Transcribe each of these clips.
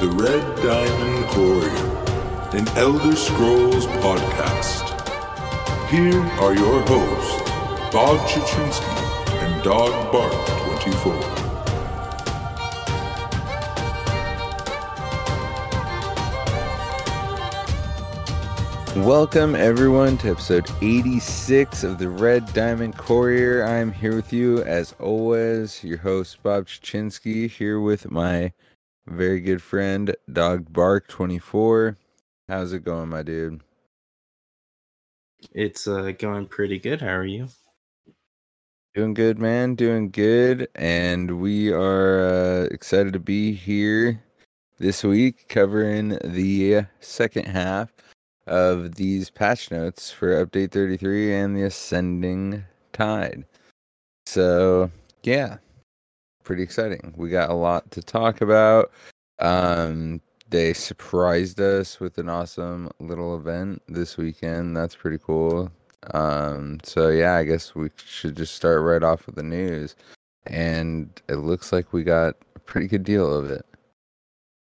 The Red Diamond Courier, an Elder Scrolls podcast. Here are your hosts, Bob Chichinske and Dog Bark 24. Welcome, everyone, to episode 86 of the Red Diamond Courier. I'm here with you, as always, your host, Bob Chichinske, here with my very good friend, Dog Bark24. How's it going, my dude? It's uh, going pretty good. How are you? Doing good, man. Doing good. And we are uh, excited to be here this week covering the second half of these patch notes for update 33 and the ascending tide. So, yeah, pretty exciting. We got a lot to talk about. Um, they surprised us with an awesome little event this weekend. That's pretty cool. Um, so yeah, I guess we should just start right off with the news. And it looks like we got a pretty good deal of it.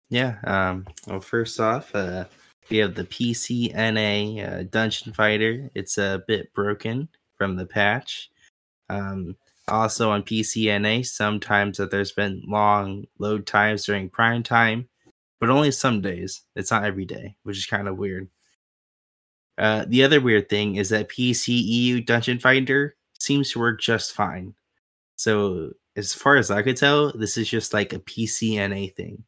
Yeah. Um, well, first off, uh, we have the PCNA uh, Dungeon Finder. It's a bit broken from the patch. Um, also on PCNA, sometimes that there's been long load times during prime time, but only some days. It's not every day, which is kind of weird. Uh, the other weird thing is that PCEU Dungeon Finder seems to work just fine. So as far as I could tell, this is just like a PCNA thing,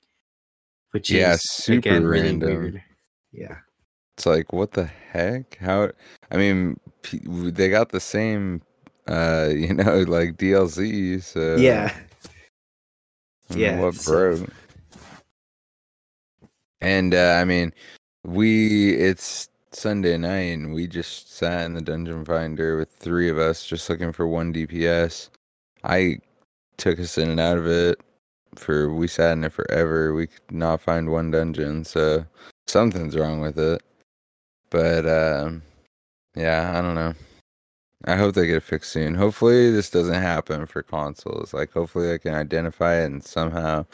which Yeah, is super again really random. weird. Yeah. It's like what the heck? How? I mean, p- they got the same, uh, you know, like DLC. So yeah. I don't know Yeah, what so- broke? And uh, I mean, we it's Sunday night, and we just sat in the dungeon finder with three of us, just looking for one DPS. I took us in and out of it for we sat in it forever. We could not find one dungeon, so something's wrong with it. But um, yeah, I don't know. I hope they get it fixed soon. Hopefully, this doesn't happen for consoles. Like, hopefully, I can identify it and somehow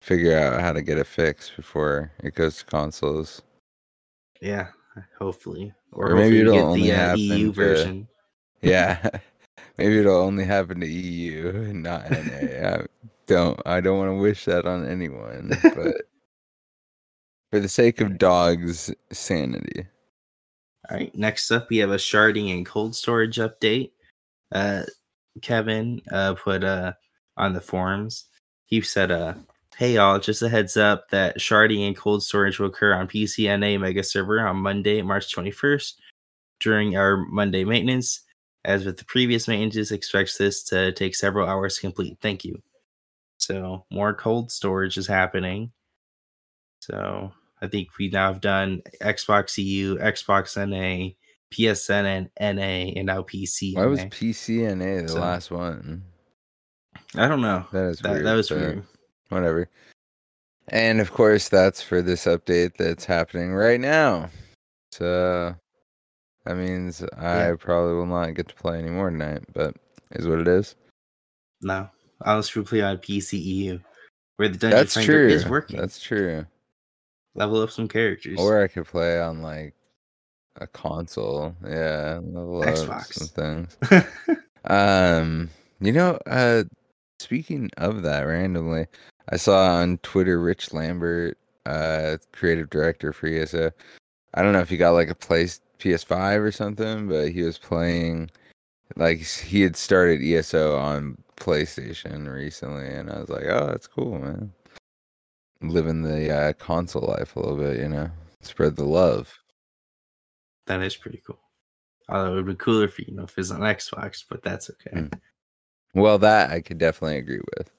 figure out how to get it fixed before it goes to consoles. Yeah. Hopefully. Or maybe hopefully we it'll only get the uh, happen EU to- version. Yeah, maybe it'll only happen to EU and not NA. I don't. I don't want to wish that on anyone, but for the sake of dogs' sanity. All right. Next up, we have a sharding and cold storage update. Uh, Kevin uh, put uh, on the forums. He said, uh, "Hey y'all, just a heads up that sharding and cold storage will occur on PCNA Mega Server on Monday, March 21st, during our Monday maintenance. As with the previous maintenance, expects this to take several hours to complete. Thank you." So more cold storage is happening. So I think we now have done Xbox EU, Xbox NA, PSN and NA, and now PC. Why was NA. PCNA the So- last one? I don't know. That is That, weird. that was weird. Whatever. And of course, that's for this update that's happening right now. So that means I probably will not get to play anymore tonight, but is what it is. No, unless we play on PC EU, where the dungeon That's finder true. is working. That's true. Level up some characters. Or I could play on like a console. Yeah, level up Xbox. some things. Um, you know, uh, speaking of that, randomly, I saw on Twitter Rich Lambert, uh, creative director for ESO. I don't know if he got like a place PS5 or something, but he was playing like he had started ESO on PlayStation recently, and I was like, oh, that's cool, man. Living the uh, console life a little bit, you know, spread the love. that is pretty cool. Although it would be cooler for you know if it's on Xbox, but that's okay. Mm. Well, that I could definitely agree with.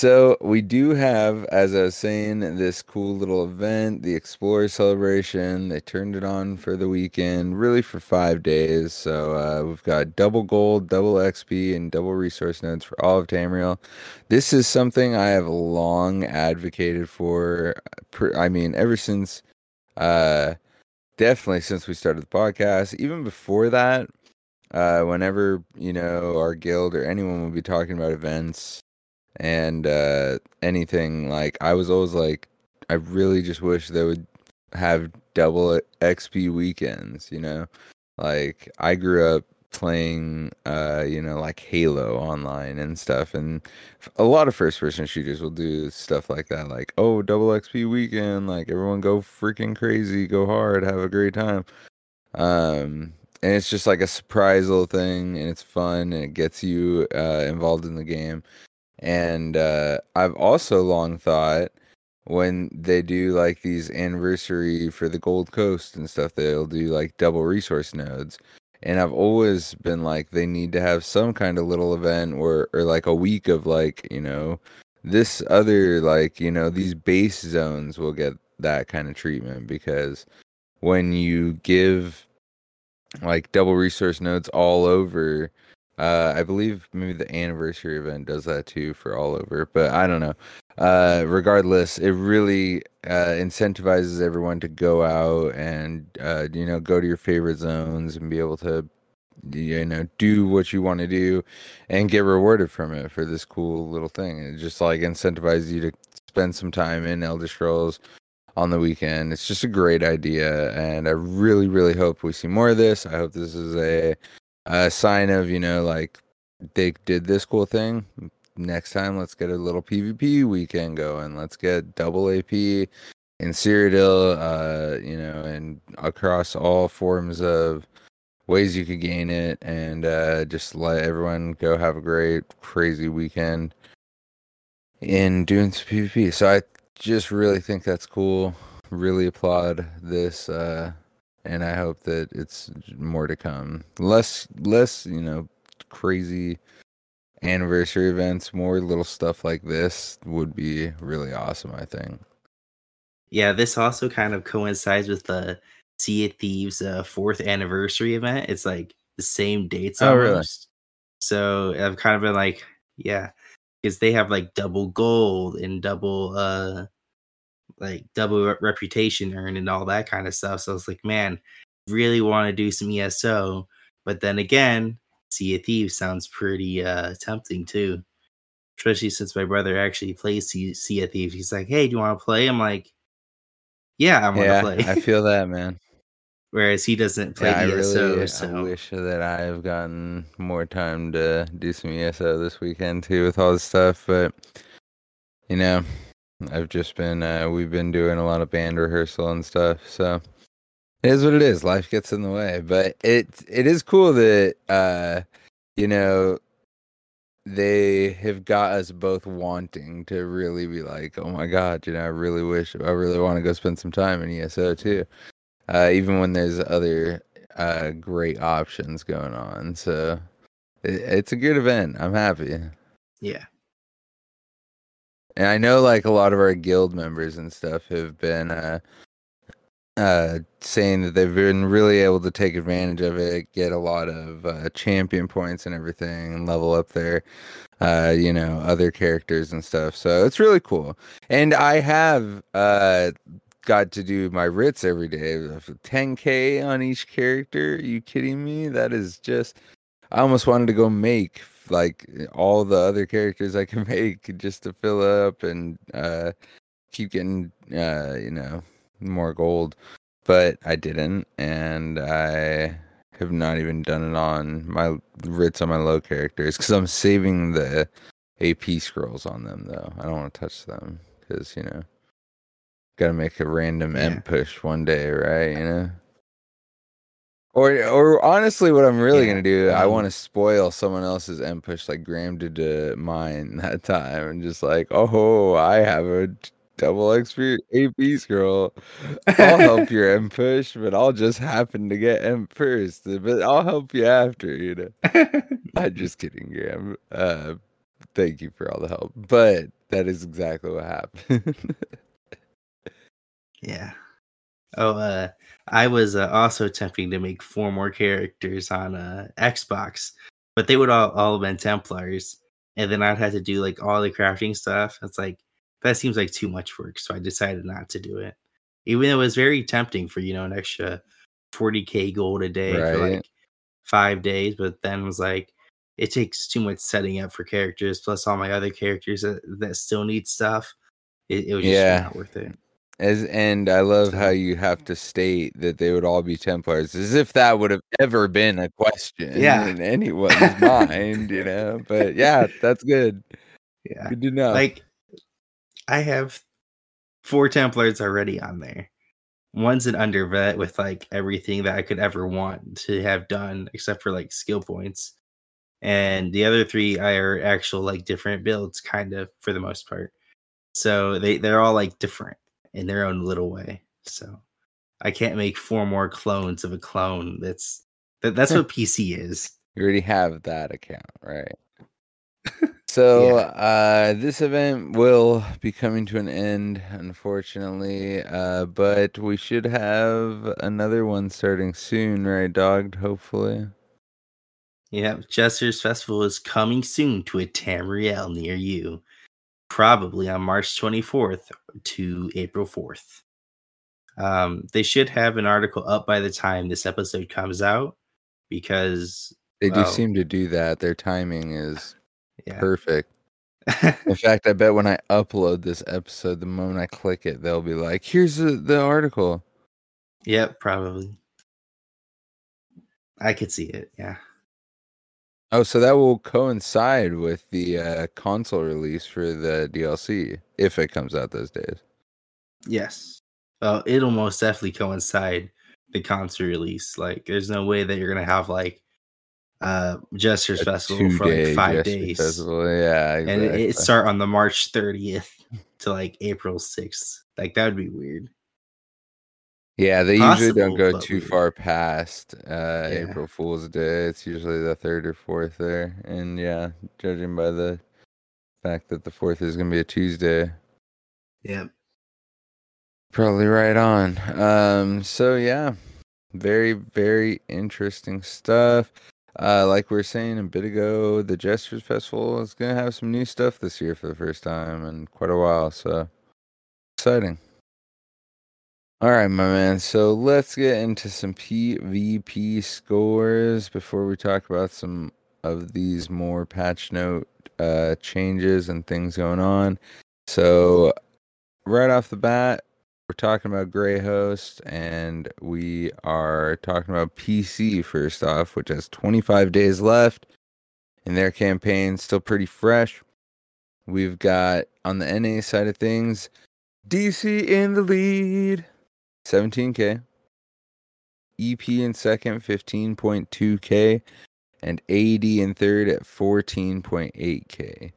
So we do have, as I was saying, this cool little event, the Explorer Celebration. They turned it on for the weekend, really for five days. So uh, we've got double gold, double XP, and double resource nodes for all of Tamriel. This is something I have long advocated for. I mean, ever since, uh, definitely since we started the podcast. Even before that, uh, whenever you know our guild or anyone would be talking about events and uh, anything like I was always like, I really just wish they would have double XP weekends. You know, like I grew up playing uh you know like halo online and stuff and a lot of first person shooters will do stuff like that like oh double xp weekend like everyone go freaking crazy go hard have a great time um and it's just like a surprise little thing and it's fun and it gets you uh involved in the game and uh i've also long thought when they do like these anniversary for the gold coast and stuff they'll do like double resource nodes. And I've always been like they need to have some kind of little event or or like a week of like you know this other like you know these base zones will get that kind of treatment because when you give like double resource nodes all over uh i believe maybe the anniversary event does that too for all over but i don't know. Uh regardless it really uh incentivizes everyone to go out and uh you know go to your favorite zones and be able to you know do what you want to do and get rewarded from it for this cool little thing. It just like incentivizes you to spend some time in elder scrolls on the weekend. It's just a great idea and i really really hope we see more of this. I hope this is a a sign of you know like they did this cool thing. Next time let's get a little pvp weekend going. Let's get double ap in cyrodiil uh you know and across all forms of ways you could gain it and uh just let everyone go have a great crazy weekend in doing some pvp so i just really think that's cool. Really applaud this uh and I hope that it's more to come. Less, less, you know, crazy anniversary events. More little stuff like this would be really awesome. I think. Yeah, this also kind of coincides with the Sea of Thieves uh, fourth anniversary event. It's like the same dates Oh, almost. really? So I've kind of been like, yeah, because they have like double gold and double uh like double re- reputation earned and all that kind of stuff. So I was like, man, really want to do some ESO, but then again, Sea of Thieves sounds pretty uh tempting too. Especially since my brother actually plays sea, sea of Thieves. He's like, hey, do you want to play? I'm like, yeah, I want to Yeah, play. I feel that, man. Whereas he doesn't play Yeah, I ESO. really I wish that I have gotten more time to do some ESO this weekend too with all this stuff, but you know, I've just been uh we've been doing a lot of band rehearsal and stuff, so it is what it is. Life gets in the way, but it it is cool that uh you know they have got us both wanting to really be like, oh my god, you know, I really wish I really want to go spend some time in ESO too. Uh, even when there's other uh, great options going on. So it, it's a good event. I'm happy. yeah. And I know like a lot of our guild members and stuff have been uh uh saying that they've been really able to take advantage of it, get a lot of uh, champion points and everything and level up their uh you know other characters and stuff. So it's really cool. And I have uh got to do my writs every day. 10k on each character. Are you kidding me? That is just I almost wanted to go make like all the other characters I can make just to fill up and uh keep getting uh you know more gold. But I didn't and I have not even done it on my writs on my low characters because I'm saving the AP scrolls on them though. I don't want to touch them because you know gotta make a random Yeah. M push one day, right? You know. Or, or honestly, what I'm really Yeah, gonna do, I um, want to spoil someone else's M push, like Graham did to mine that time, and just like, oh, I have a double XP AP scroll. I'll help your M push, but I'll just happen to get M first. But I'll help you after, you know. I'm just kidding, Graham. Uh, thank you for all the help, but that is exactly what happened. Yeah. Oh, uh, I was uh, also attempting to make four more characters on uh, Xbox, but they would all all have been Templars, and then I'd have to do like all the crafting stuff. It's like that seems like too much work, so I decided not to do it. Even though it was very tempting for you know an extra 40k gold a day for like five days, but then was like, it takes too much setting up for characters, plus all my other characters that, that still need stuff. It, it was just Yeah. not worth it. As and I love how you have to state that they would all be Templars, as if that would have ever been a question Yeah. in anyone's mind, you know. But yeah, that's good. Yeah. Good to know. Like I have four Templars already on there. One's an undervet with like everything that I could ever want to have done, except for like skill points. And the other three are actual like different builds, kind of for the most part. So they they're all like different in their own little way. So I can't make four more clones of a clone. That's that, that's what PC is. You already have that account, right? So uh this event will be coming to an end, unfortunately. Uh but we should have another one starting soon, right, dogged, hopefully. Yep, Jester's Festival is coming soon to a Tamriel near you, probably on March 24th to April 4th. Um, they should have an article up by the time this episode comes out because, They do Wow. seem to do that. Their timing is yeah. perfect. In fact, I bet when I upload this episode, the moment I click it, they'll be like, "Here's the, the article." yep, probably. I could see it. Yeah. Oh, so that will coincide with the uh, console release for the DLC if it comes out those days. Yes. Well, it'll most definitely coincide the console release. Like, there's no way that you're gonna have like uh Jester's A Festival for like five Jester days. Festival. Yeah, and it, it start on the March 30th to like April 6th. Like that would be weird. Yeah, they usually don't go too far past uh, Yeah. April Fool's Day. It's usually the third or fourth there, and yeah, judging by the fact that the fourth is going to be a Tuesday, Yeah. Probably right on. Um, so yeah, very, very interesting stuff. Uh, like we were saying a bit ago, the Jesters Festival is gonna have some new stuff this year for the first time in quite a while, so exciting. All right, my man. So let's get into some PvP scores before we talk about some of these more patch note uh, changes and things going on. So right off the bat, we're talking about Greyhost, and we are talking about PC first off, which has 25 days left in their campaign, still pretty fresh. We've got on the NA side of things, DC in the lead, 17k. EP in second, 15.2k, and AD in third at 14.8k.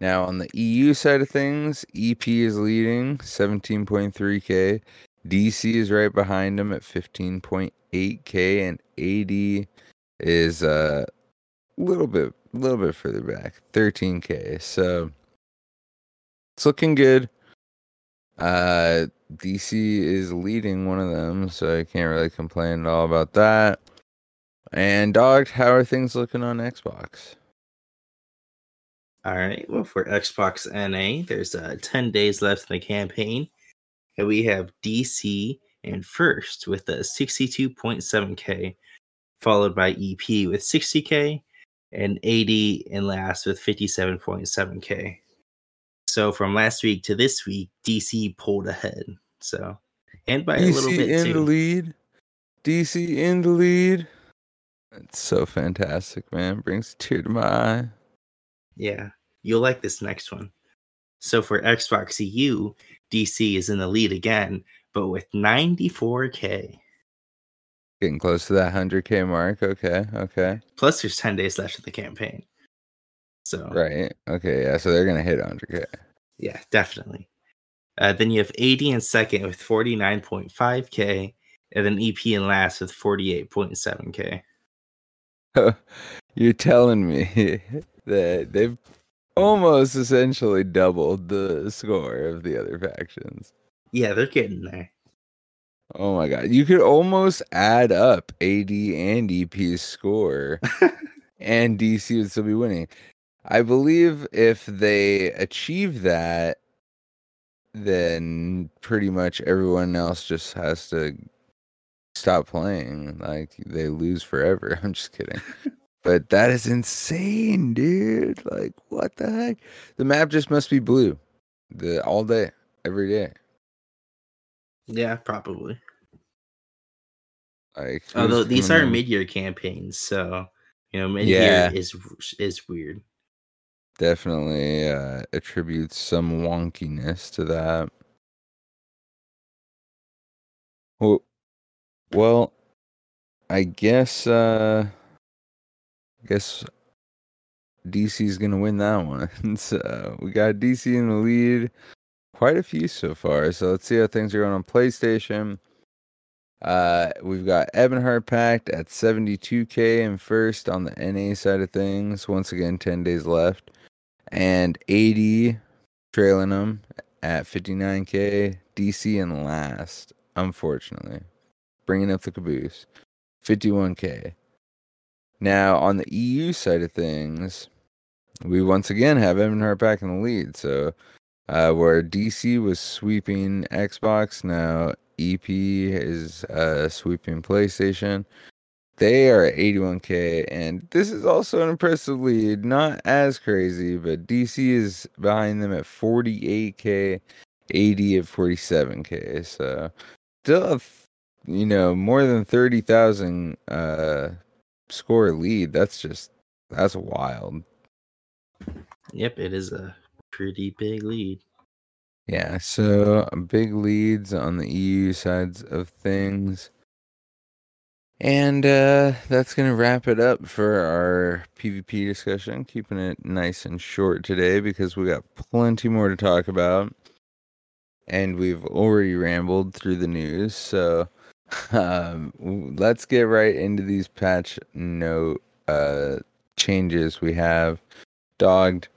Now, on the EU side of things, EP is leading 17.3k. DC is right behind him at 15.8k, and AD is a little bit, a little bit further back, 13k. So it's looking good. Uh, DC is leading one of them, so I can't really complain at all about that. And Dog, how are things looking on Xbox? All right. Well, for Xbox NA, there's uh, 10 days left in the campaign. And we have DC in first with a 62.7K, followed by EP with 60K, and AD in last with 57.7K. So from last week to this week, DC pulled ahead. So, and by a little bit. DC in the lead. DC in the lead. It's so fantastic, man. Brings a tear to my eye. Yeah, you'll like this next one. So for Xbox EU, DC is in the lead again, but with 94k. Getting close to that 100k mark. Okay, okay. Plus, there's 10 days left of the campaign. So, Right. Okay, yeah. So they're going to hit 100k. Yeah, definitely. Uh, then you have AD in second with 49.5k, and then EP in last with 48.7k. You're telling me that they've almost essentially doubled the score of the other factions. Yeah, they're getting there. Oh my god. You could almost add up AD and EP's score and DC would still be winning. I believe if they achieve that, then pretty much everyone else just has to stop playing. Like they lose forever. I'm just kidding. But that is insane, dude. Like, what the heck? The map just must be blue, the all day, every day. Yeah, probably. Like, Although these are mid-year campaigns, so you know, mid-year Yeah. is is weird. Definitely uh, attributes some wonkiness to that. Well, I guess uh, I guess DC's gonna win that one. so we got DC in the lead, quite a few so far. So let's see how things are going on PlayStation. Uh, we've got Ebonheart Pact at 72k and first on the NA side of things. Once again, 10 days left, and AD trailing them at 59k. DC in last, unfortunately, bringing up the caboose, 51k. Now on the EU side of things, we once again have Ebonheart Pact in the lead. So uh, where DC was sweeping Xbox, now EP is uh, sweeping PlayStation. They are at 81k, and this is also an impressive lead. Not as crazy, but DC is behind them at 48k, AD at 47k. So still, a, you know, more than 30,000 uh, score lead. That's just that's wild. Yep, it is a pretty big lead. Yeah, so big leads on the EU sides of things. And uh, that's going to wrap it up for our PvP discussion. Keeping it nice and short today because we got plenty more to talk about. And we've already rambled through the news. So um, let's get right into these patch note uh, changes we have. Dogged.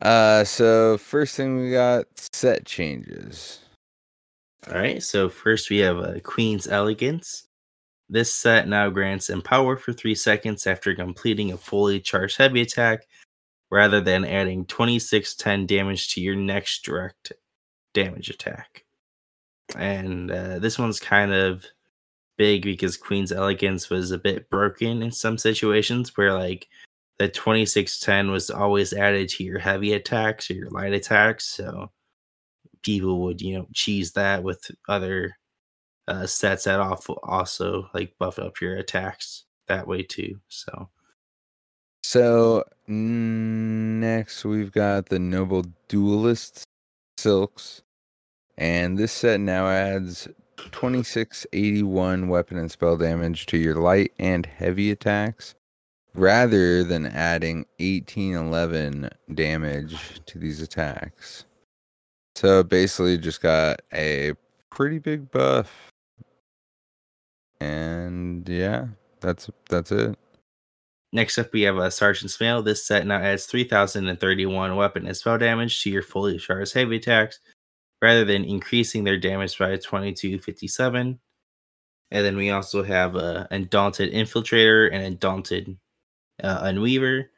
Uh, so first thing we got set changes. All right, so first we have uh, Queen's Elegance. This set now grants Empower for 3 seconds after completing a fully charged heavy attack, rather than adding 2610 damage to your next direct damage attack. And uh, this one's kind of big because Queen's Elegance was a bit broken in some situations where, like, the 2610 was always added to your heavy attacks or your light attacks. So people would, you know, cheese that with other uh, sets that off also like buff up your attacks that way too. So So next we've got the Noble Duelist Silks, and this set now adds 2681 weapon and spell damage to your light and heavy attacks, rather than adding 1811 damage to these attacks. So basically, just got a pretty big buff, and yeah, that's that's it. next up we have a Sergeant's Mail. This set now adds 3031 weapon and spell damage to your fully charged heavy attacks, rather than increasing their damage by 2257. And then we also have a Undaunted Infiltrator and Undaunted uh, Unweaver.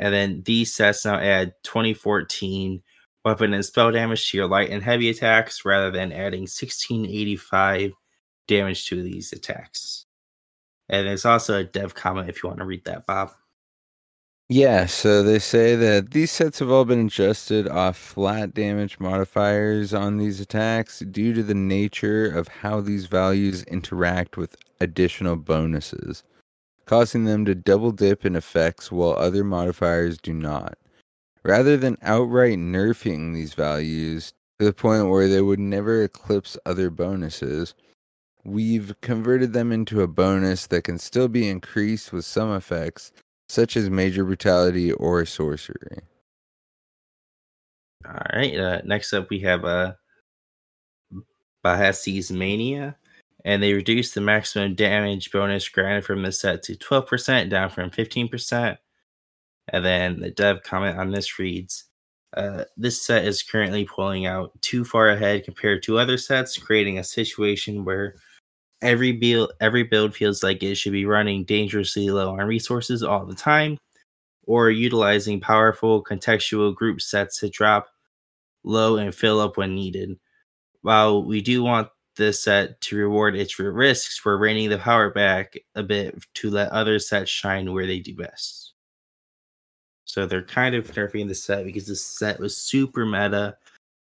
And then these sets now add 2014 weapon and spell damage to your light and heavy attacks rather than adding 1685 damage to these attacks. And there's also a dev comment if you want to read that, Bob. Yeah, so they say that these sets have all been adjusted off flat damage modifiers on these attacks due to the nature of how these values interact with additional bonuses, causing them to double dip in effects while other modifiers do not. Rather than outright nerfing these values to the point where they would never eclipse other bonuses, we've converted them into a bonus that can still be increased with some effects such as major brutality or sorcery. All right. Uh, next up, we have uh, Bahsei's Mania, and they reduced the maximum damage bonus granted from the set to 12%, down from 15%. And then the dev comment on this reads uh, This set is currently pulling out too far ahead compared to other sets, creating a situation where every build every build feels like it should be running dangerously low on resources all the time or utilizing powerful contextual group sets to drop low and fill up when needed while we do want this set to reward its risks for reining the power back a bit to let other sets shine where they do best. So they're kind of nerfing the set because this set was super meta,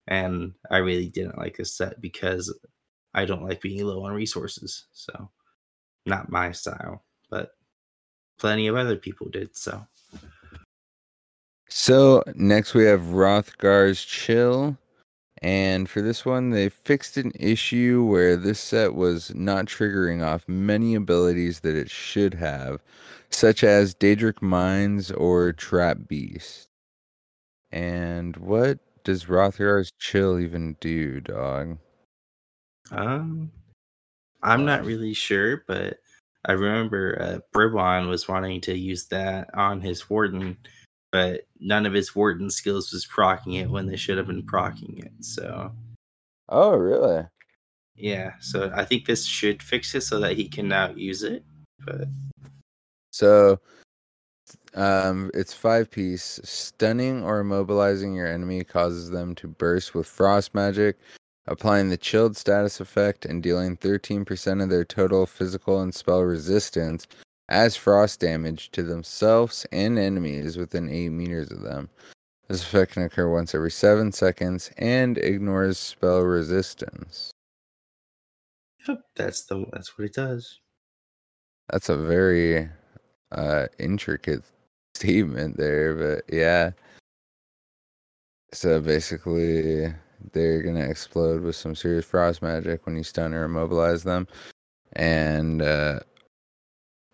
and I really didn't like this set because I don't like being low on resources. So not my style, but plenty of other people did so. So next we have Hrothgar's Chill. And for this one, they fixed an issue where this set was not triggering off many abilities that it should have, such as Daedric Mines or Trap Beast. And what does Hrothgar's Chill even do, dog? Um, I'm not really sure, but I remember uh, Bribon was wanting to use that on his Warden but none of his Warden skills was procking it when they should have been procking it. So, oh really? Yeah. So I think this should fix it so that he can now use it. But so, um, it's five piece. Stunning or immobilizing your enemy causes them to burst with frost magic. Applying the chilled status effect and dealing 13% of their total physical and spell resistance as frost damage to themselves and enemies within 8 meters of them. This effect can occur once every 7 seconds and ignores spell resistance. Yep, that's the that's what it does. That's a very uh intricate statement there, but yeah. So basically they're gonna explode with some serious frost magic when you stun or immobilize them. And uh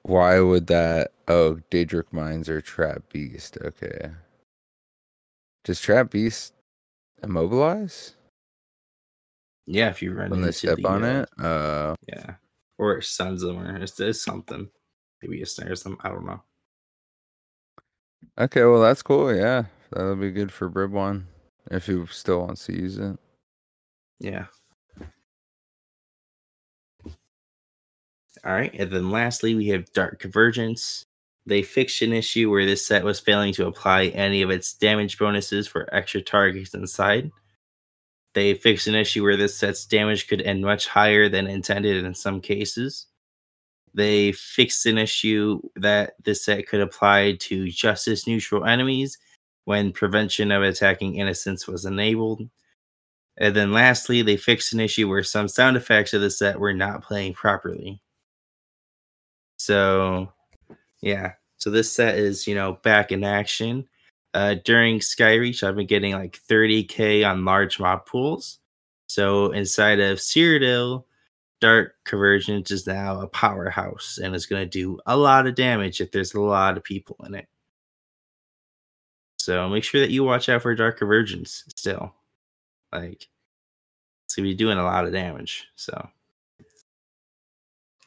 why would that? Oh, Daedric Mines or Trap Beast. Okay. Does Trap Beast immobilize? Yeah, if you run when they step the, on uh, it. Uh, yeah, or it stuns them, or it's, it's something. Maybe it snares them. I don't know. Okay, well that's cool. Yeah, that'll be good for Bribon if he still wants to use it. Yeah. All right. And then lastly, we have Dark Convergence. They fixed an issue where this set was failing to apply any of its damage bonuses for extra targets inside. They fixed an issue where this set's damage could end much higher than intended in some cases. They fixed an issue that this set could apply to justice neutral enemies when prevention of attacking innocents was enabled. And then lastly, they fixed an issue where some sound effects of the set were not playing properly. So, yeah. So this set is, you know, back in action. Uh, during Skyreach, I've been getting like 30k on large mob pools. So inside of Cyrodiil, Dark Convergence is now a powerhouse and is going to do a lot of damage if there's a lot of people in it. So make sure that you watch out for Dark Convergence still. Like, it's going to be doing a lot of damage. So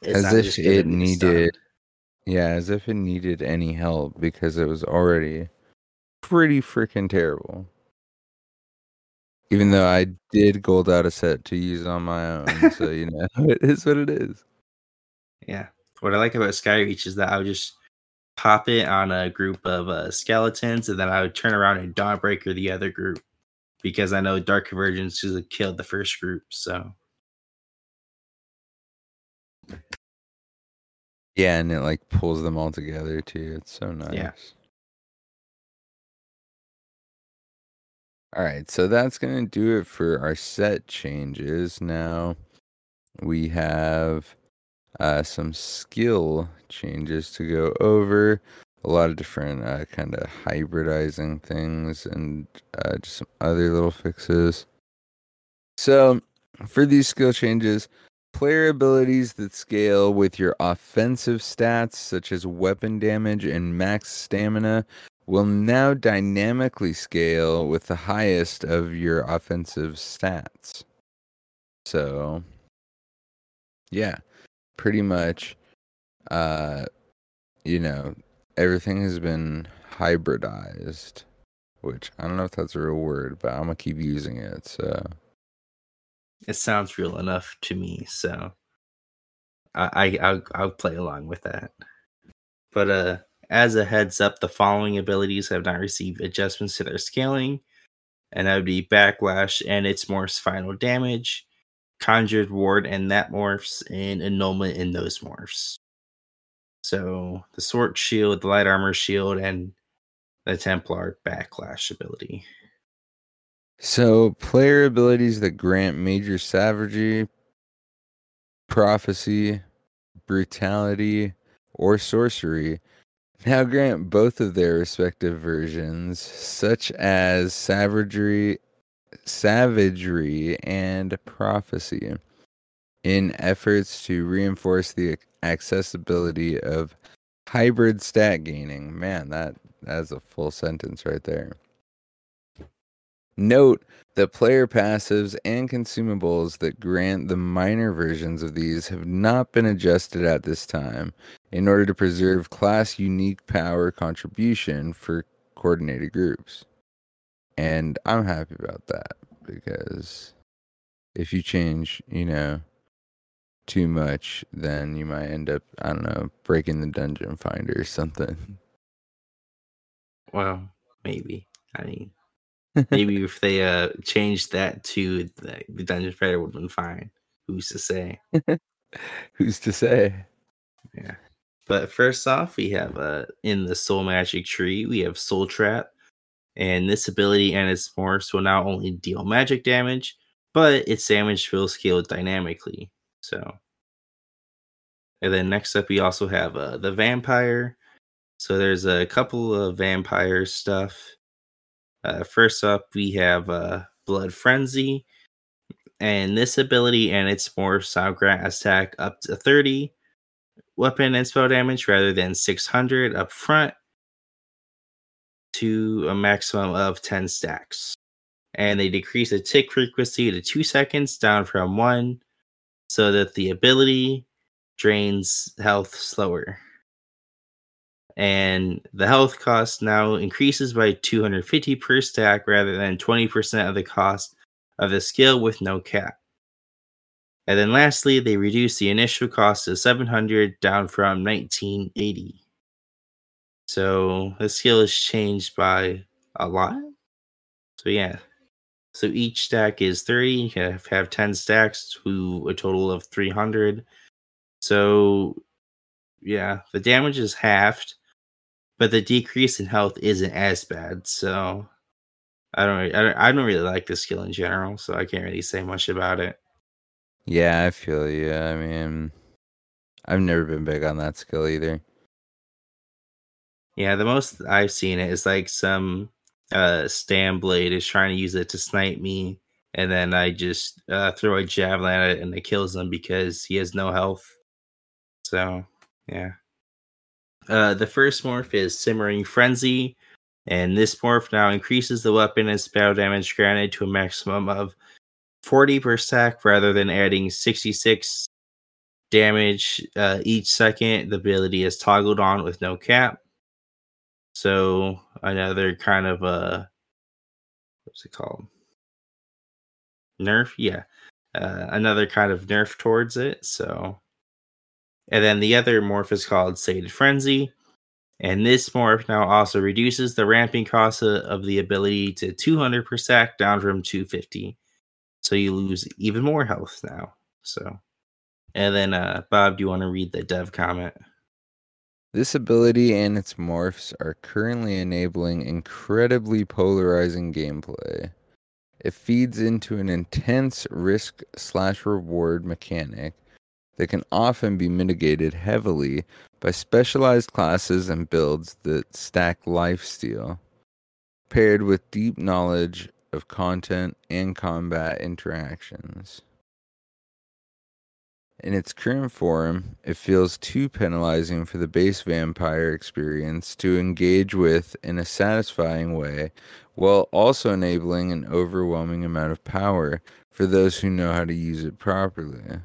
it's as if it needed, yeah, as if it needed any help because it was already pretty freaking terrible. Even though I did gold out a set to use on my own, so you know it is what it is. Yeah, what I like about Skyreach is that I would just pop it on a group of uh, skeletons, and then I would turn around and Dawnbreaker the other group because I know Dark Convergence just killed the first group. So yeah, and it like pulls them all together too. It's so nice. Yeah. All right, so that's going to do it for our set changes. Now we have uh, some skill changes to go over. A lot of different uh, kind of hybridizing things and uh, just some other little fixes. So for these skill changes, Player abilities that scale with your offensive stats, such as weapon damage and max stamina, will now dynamically scale with the highest of your offensive stats. So, yeah, pretty much, uh, you know, everything has been hybridized, which I don't know if that's a real word, but I'm gonna keep using it. So, it sounds real enough to me, so I, I I'll, I'll play along with that. But uh, as a heads up, the following abilities have not received adjustments to their scaling, and that would be backlash and its more final damage, conjured ward and that morphs and annulment in those morphs. So the sword shield, the light armor shield, and the Templar backlash ability. So player abilities that grant major savagery, prophecy, brutality, or sorcery now grant both of their respective versions, such as savagery, savagery and prophecy, in efforts to reinforce the accessibility of hybrid stat gaining. Man, that that's a full sentence right there. Note that player passives and consumables that grant the minor versions of these have not been adjusted at this time in order to preserve class unique power contribution for coordinated groups. And I'm happy about that because if you change, you know, too much, then you might end up, I don't know, breaking the dungeon finder or something. Well, maybe. I mean, maybe if they uh changed that to the, the dungeon finder would have been fine. Who's to say? Who's to say? Yeah. But first off, we have uh in the soul magic tree, we have soul trap. And this ability and its morphs will not only deal magic damage, but its damage will scale dynamically. So and then next up we also have uh the vampire. So there's a couple of vampire stuff. Uh first up we have uh blood frenzy. And this ability and its morphs now grant attack up to 30 weapon and spell damage rather than 600 up front to a maximum of 10 stacks. And they decrease the tick frequency to 2 seconds down from 1 so that the ability drains health slower. And the health cost now increases by 250 per stack rather than 20% of the cost of the skill with no cap. And then lastly, they reduce the initial cost to 700 down from 1980. So the skill is changed by a lot. So yeah. So each stack is 30. You can have, have 10 stacks to a total of 300. So yeah, the damage is halved, but the decrease in health isn't as bad. So I don't, I don't, I don't really like the skill in general, so I can't really say much about it. Yeah, I feel you. I mean, I've never been big on that skill either. Yeah, the most I've seen it is like some uh Stam Blade is trying to use it to snipe me, and then I just uh, throw a javelin at it and it kills him because he has no health. So yeah. Uh, the first morph is Simmering Frenzy, and this morph now increases the weapon and spell damage granted to a maximum of 40 per stack rather than adding 66 damage uh, each second. The ability is toggled on with no cap. So another kind of a what's it called? Nerf, yeah. Uh, another kind of nerf towards it. So and then the other morph is called Sated Frenzy. And this morph now also reduces the ramping cost of the ability to 200 per down from 250. So you lose even more health now. So, and then, uh, Bob, do you want to read the dev comment? This ability and its morphs are currently enabling incredibly polarizing gameplay. It feeds into an intense risk slash reward mechanic that can often be mitigated heavily by specialized classes and builds that stack lifesteal, paired with deep knowledge of content and combat interactions. In its current form, it feels too penalizing for the base vampire experience to engage with in a satisfying way, while also enabling an overwhelming amount of power for those who know how to use it properly.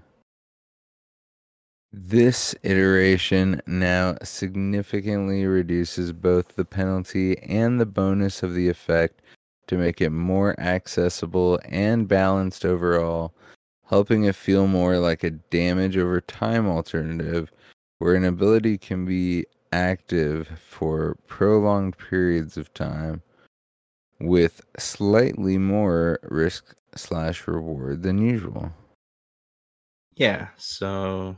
This iteration now significantly reduces both the penalty and the bonus of the effect to make it more accessible and balanced overall, helping it feel more like a damage over time alternative where an ability can be active for prolonged periods of time with slightly more risk slash reward than usual. yeah, so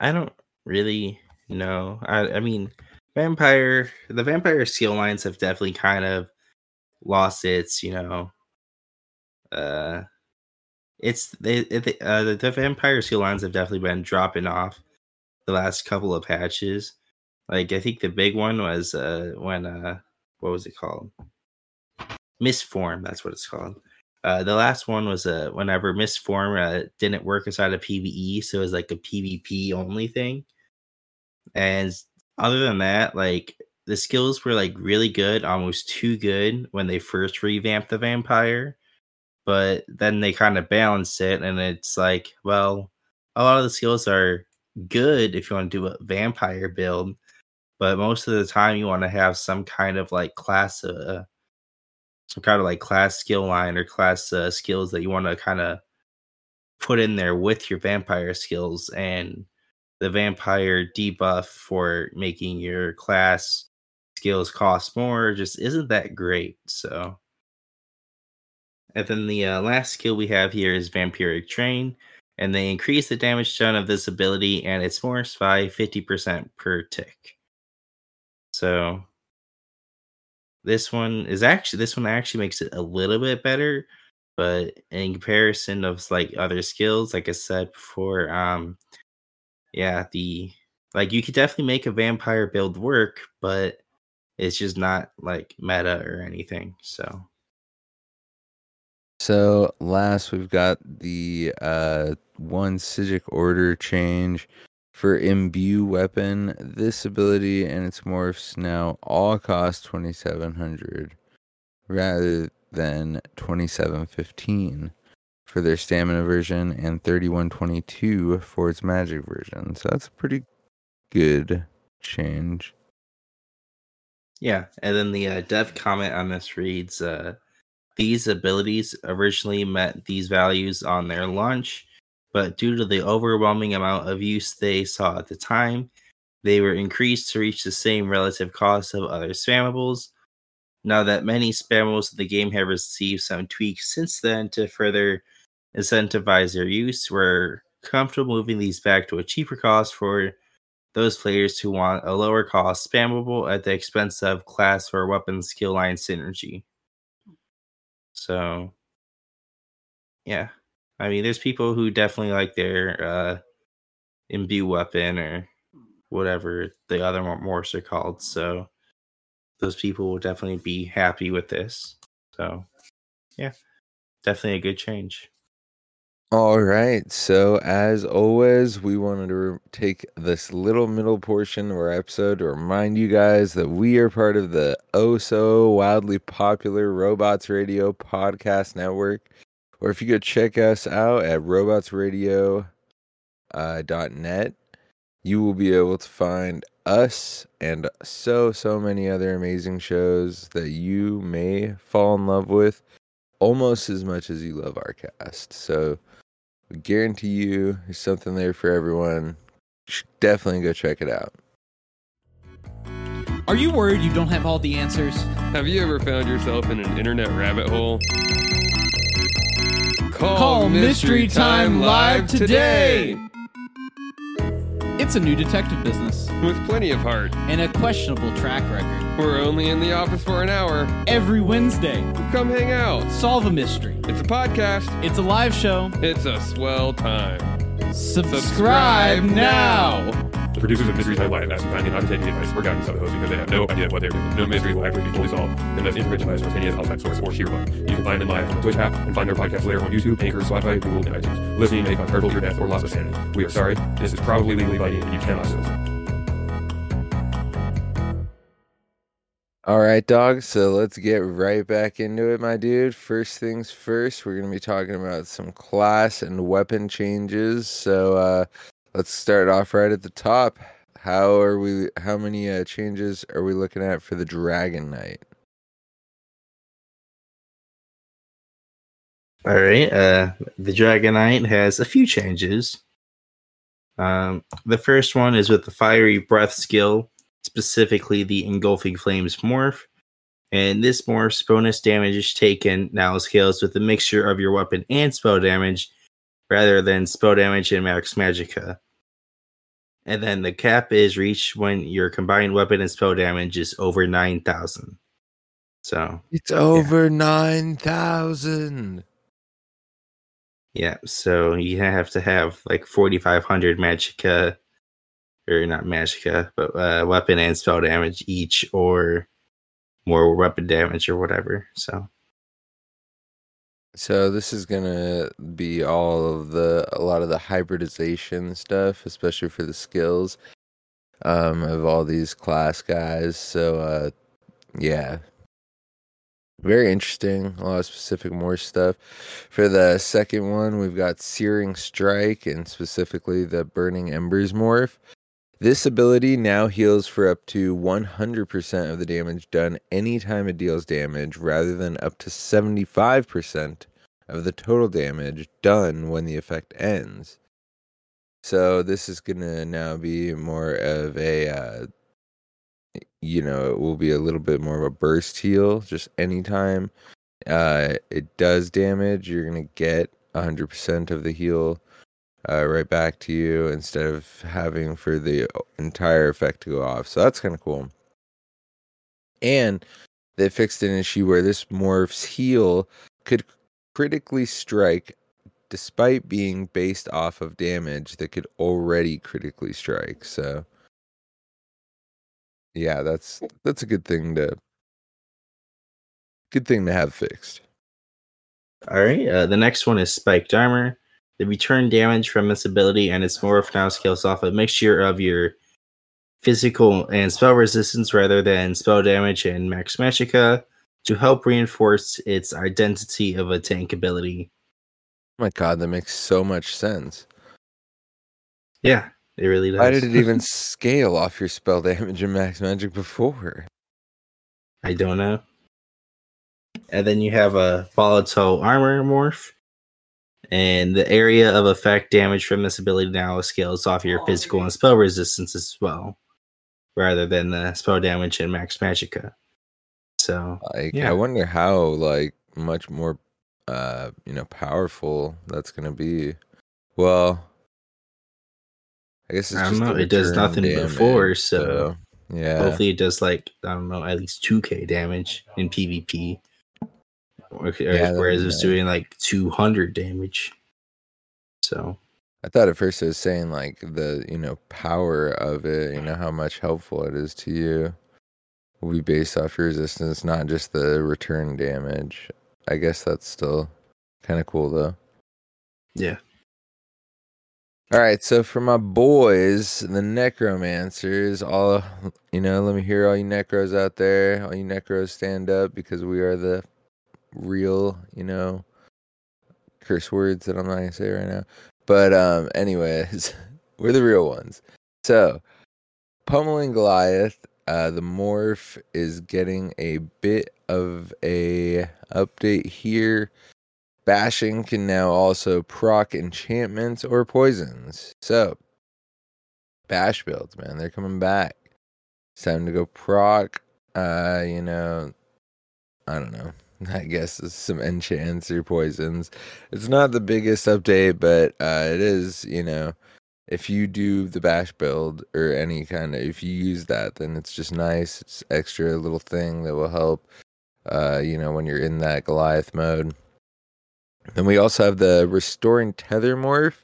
I don't really know. I I mean, vampire the vampire skill lines have definitely kind of lost its, you know, uh it's they, uh, the, the vampire skill lines have definitely been dropping off the last couple of patches. Like I think the big one was uh when uh what was it called? Mistform, that's what it's called. Uh, the last one was uh, whenever Mistform uh, didn't work inside of PVE, so it was like a PvP only thing. And other than that, like the skills were like really good, almost too good when they first revamped the vampire. But then they kind of balance it, and it's like, well, a lot of the skills are good if you want to do a vampire build, but most of the time you want to have some kind of like class uh, some kind of like class skill line or class uh, skills that you want to kind of put in there with your vampire skills and the vampire debuff for making your class skills cost more just isn't that great so and then the uh, last skill we have here is vampiric drain and they increase the damage done of this ability and its morphs by 50% per tick so this one is actually this one actually makes it a little bit better, but in comparison of like other skills, like I said before, um, yeah, the like you could definitely make a vampire build work, but it's just not like meta or anything. So So last we've got the uh one Psijic order change for imbue weapon. This ability and its morphs now all cost twenty seven hundred rather than twenty seven fifteen for their stamina version and thirty one twenty two for its magic version. So that's a pretty good change. yeah, and then the uh, dev comment on this reads, uh, these abilities originally met these values on their launch but due to the overwhelming amount of use they saw at the time, they were increased to reach the same relative cost of other spammables. Now that many spammables in the game have received some tweaks since then to further incentivize their use, we're comfortable moving these back to a cheaper cost for those players who want a lower cost spammable at the expense of class or weapon skill line synergy. So, yeah. I mean, there's people who definitely like their uh, imbue weapon or whatever the other morphs are called. So those people will definitely be happy with this. So yeah, definitely a good change. All right. So, as always, we wanted to take this little middle portion of our episode to remind you guys that we are part of the oh so wildly popular Robots Radio podcast network. Or if you go check us out at robotsradio.net, uh, net, you will be able to find us and so, so many other amazing shows that you may fall in love with almost as much as you love our cast. So, we guarantee you there's something there for everyone. You should definitely go check it out. Are you worried you don't have all the answers? Have you ever found yourself in an internet rabbit hole? Call, Call Mystery Time live today. It's a new detective business With plenty of heart. and a questionable track record. We're only in the office for an hour. Every Wednesday, Come hang out. solve a mystery. It's a podcast. It's a live show. It's a swell time. Subscribe now. The producers of Mystery Time Live ask you kindly not take the advice or guidance of the host because they have no idea what they're doing. No mystery will ever be fully solved unless individualized, spontaneous, outside source, or sheer luck. You can find them live on the Twitch app and find their podcast later on YouTube, Anchor, Spotify, Google, and iTunes. Listening may cause hurtful your death or loss of sanity. We are sorry. This is probably legally binding and you cannot sue. All right, dog. So let's get right back into it, my dude. First things first, we're going to be talking about some class and weapon changes. So uh, let's start off right at the top. How are we? How many uh, changes are we looking at for the Dragon Knight? All right. Uh, the Dragon Knight has a few changes. Um, the first one is with the Fiery Breath skill, specifically the Engulfing Flames morph. And this morph's bonus damage taken now scales with a mixture of your weapon and spell damage, rather than spell damage and max magicka. And then the cap is reached when your combined weapon and spell damage is over 9,000. So, It's over nine thousand. yeah, so you have to have like 4,500 magicka, or not magicka, but uh, weapon and spell damage each, or more weapon damage or whatever. So, So this is gonna be all of the a lot of the hybridization stuff, especially for the skills um, of all these class guys. So uh, yeah, very interesting. A lot of specific more stuff. For the second one, we've got Searing Strike and specifically the Burning Embers morph. This ability now heals for up to 100% of the damage done anytime it deals damage, rather than up to 75% of the total damage done when the effect ends. So this is gonna now be more of a, uh, you know, it will be a little bit more of a burst heal. Just anytime uh, it does damage, you're gonna get 100% of the heal uh, right back to you instead of having for the entire effect to go off. So that's kind of cool. And they fixed an issue where this morph's heal could critically strike despite being based off of damage that could already critically strike. So yeah, that's that's a good thing to good thing to have fixed. all right. Uh, the next one is Spiked Armor. The return damage from this ability and its morph now scales off a mixture of your physical and spell resistance rather than spell damage and max magicka to help reinforce its identity of a tank ability. Oh my god, that makes so much sense. Yeah, it really does. Why did it even scale off your spell damage and max magic before? I don't know. And then you have a volatile armor morph. And the area of effect damage from this ability now scales off your physical and spell resistance as well, rather than the spell damage and max Magicka. So Like Yeah. I wonder how like much more uh you know powerful that's gonna be. Well I guess it's I don't just know, it does return nothing before, damage, so yeah. hopefully it does like I don't know, at least two K damage in PvP. Yeah, whereas be it was nice. doing like two hundred damage. So I thought at first it was saying like the you know power of it, you know how much helpful it is to you, will be based off your resistance, not just the return damage. I guess that's still kind of cool though. yeah. All right, so for my boys, the necromancers, all you know, let me hear all you necros out there, all you necros stand up because we are the real, you know, curse words that I'm not gonna say right now. But um, anyways, we're the real ones. So, pummeling Goliath, uh, the morph is getting a bit of a update here. Bashing can now also proc enchantments or poisons. So, bash builds, man, they're coming back. It's time to go proc. Uh, you know, I don't know. I guess some enchants or poisons. It's not the biggest update, but uh, it is, you know, if you do the bash build or any kind of, if you use that, then it's just nice. It's extra little thing that will help, uh, you know, when you're in that Goliath mode. Then we also have the restoring tether morph,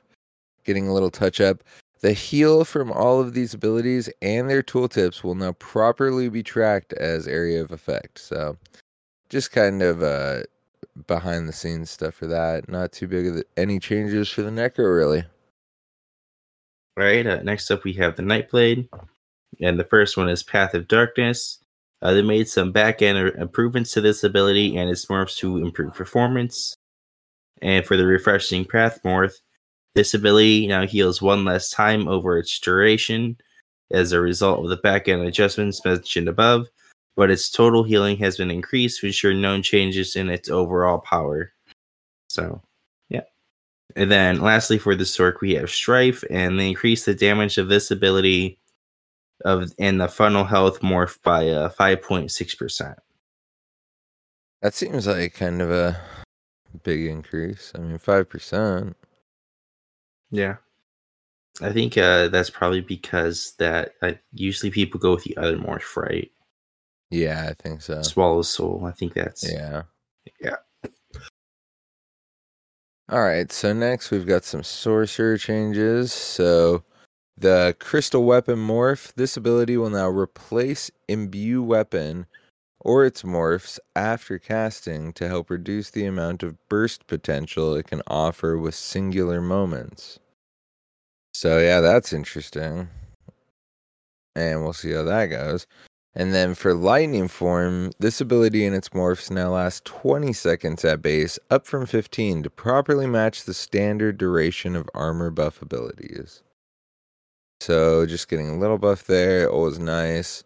getting a little touch up. The heal from all of these abilities and their tooltips will now properly be tracked as area of effect. So, just kind of uh, behind the scenes stuff for that. Not too big of the, any changes for the Necro, really. All right. Uh, next up, we have the Nightblade, and the first one is Path of Darkness. Uh, they made some back end improvements to this ability and its morphs to improve performance. And for the refreshing Path morph, this ability now heals one less time over its duration as a result of the back end adjustments mentioned above, but its total healing has been increased to ensure no changes in its overall power. So, yeah. And then lastly, for the Stork, we have Strife, and they increase the damage of this ability of and the funnel health morph by uh, 5.6%. That seems like kind of a big increase. I mean, five percent. Yeah. I think uh, that's probably because that uh, usually people go with the other morph, right? Yeah, I think so. Swallow soul. I think that's Yeah. Yeah. All right. So next we've got some sorcerer changes. So the crystal weapon morph. This ability will now replace imbue weapon or its morphs after casting to help reduce the amount of burst potential it can offer with singular moments. So yeah, that's interesting. And we'll see how that goes. And then for lightning form, this ability and its morphs now last 20 seconds at base, up from 15 to properly match the standard duration of armor buff abilities. So just getting a little buff there, always nice.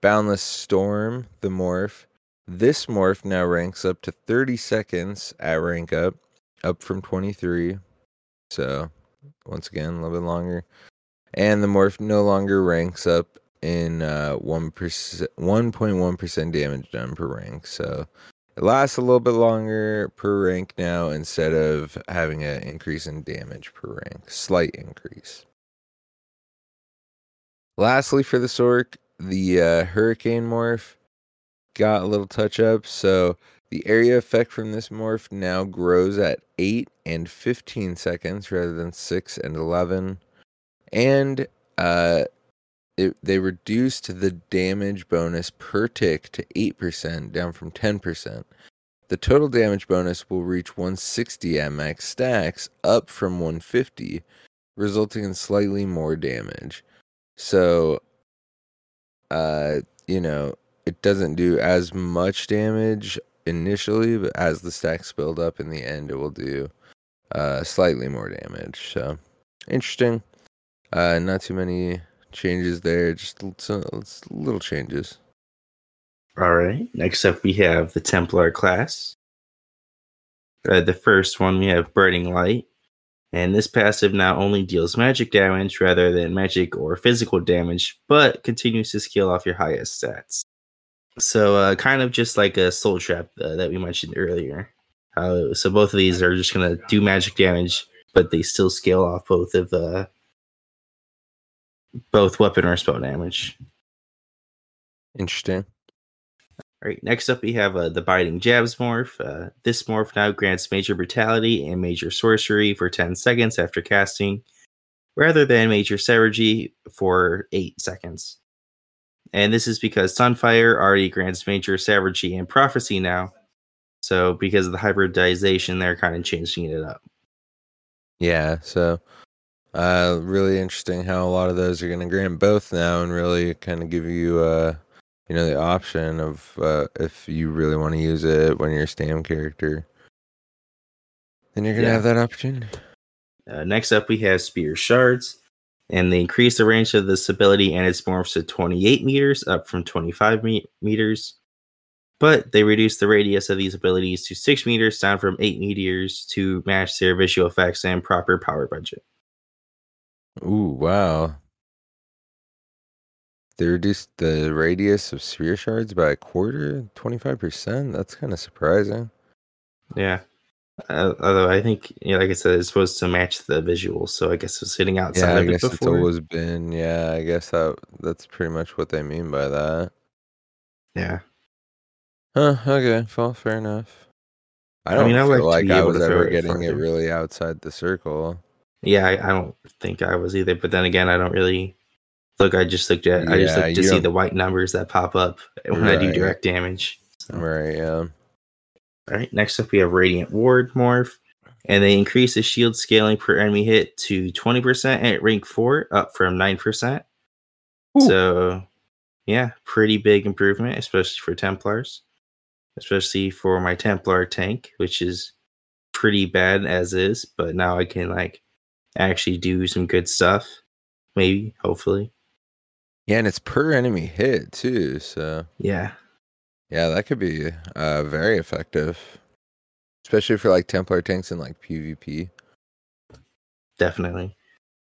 Boundless Storm, the morph. This morph now ranks up to 30 seconds at rank up, up from 23. So once again, a little bit longer. And the morph no longer ranks up in uh, 1%, 1.1% damage done per rank. So it lasts a little bit longer per rank now instead of having an increase in damage per rank. Slight increase. Lastly, for the Sork, the uh, Hurricane morph got a little touch up. So the area effect from this morph now grows at 8 and 15 seconds rather than 6 and 11. And uh, it, they reduced the damage bonus per tick to 8%, down from 10%. The total damage bonus will reach 160 at max stacks, up from 150, resulting in slightly more damage. So, uh, you know, it doesn't do as much damage initially, but as the stacks build up in the end, it will do uh, slightly more damage. So, interesting. Uh, not too many changes there, just little changes. All right. Next up, we have the Templar class. Uh, the first one, we have Burning Light. And this passive now only deals magic damage rather than magic or physical damage, but continues to scale off your highest stats. So, uh, kind of just like a Soul Trap uh, that we mentioned earlier. Uh, so, both of these are just going to do magic damage, but they still scale off both of uh, both weapon or spell damage. Interesting. All right, next up we have uh, the Biting Jabs morph. Uh, this morph now grants major brutality and major sorcery for 10 seconds after casting, rather than major savagery for 8 seconds. And this is because Sunfire already grants major savagery and prophecy now. So, because of the hybridization, they're kind of changing it up. Yeah, so uh really interesting how a lot of those are going to grant both now and really kind of give you uh you know the option of uh if you really want to use it when you're a stam character. Then you're going to Yeah. have that opportunity. Uh, next up, we have Spear Shards, and they increase the range of this ability and its morphs to 28 meters, up from 25 me- meters. But they reduce the radius of these abilities to 6 meters, down from 8 meters to match their visual effects and proper power budget. Ooh, wow. They reduced the radius of spear shards by a quarter, 25%. That's kind of surprising. Yeah. Uh, although I think, you know, like I said, it's supposed to match the visuals, so I guess it's sitting outside yeah, I of it guess it's before. always been. Yeah, I guess that that's pretty much what they mean by that. Yeah. Huh, okay, well, fair enough. I I don't mean, I like feel like I was ever getting it farther. really outside the circle. Yeah, I, I don't think I was either. But then again, I don't really look. I just looked at. I just Yeah, look to see don't- the white numbers that pop up when I do direct damage. So, Right, yeah. All right. Next up, we have Radiant Ward morph, and they increase the shield scaling per enemy hit to twenty percent at rank four, up from nine percent. So, yeah, pretty big improvement, especially for Templars, especially for my Templar tank, which is pretty bad as is. But now I can like actually do some good stuff. Maybe, hopefully, Yeah, and it's per enemy hit too, so yeah. yeah, that could be uh very effective. Especially for like Templar tanks and like PvP. definitely.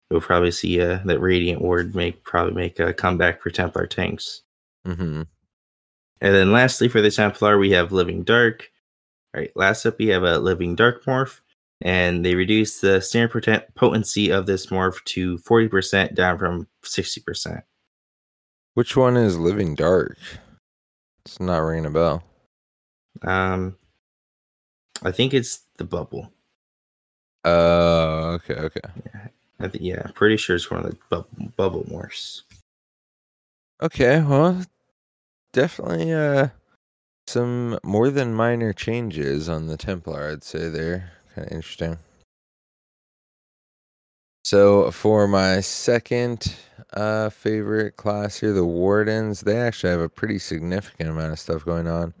We'll probably see uh, that Radiant Ward make probably make a comeback for Templar tanks. Mm-hmm. And then lastly for the Templar, we have Living Dark. All right, last up we have a Living Dark morph. And they reduced the standard poten- potency of this morph to 40% down from 60%. Which one is Living Dark? It's not ringing a bell. Um, I think it's the bubble. Oh, okay, okay. I think yeah, pretty sure it's one of the bubble, bubble morphs. Okay, well, definitely uh some more than minor changes on the Templar, I'd say there. Kind of interesting. So for my second uh favorite class here, the Wardens, they actually have a pretty significant amount of stuff going on.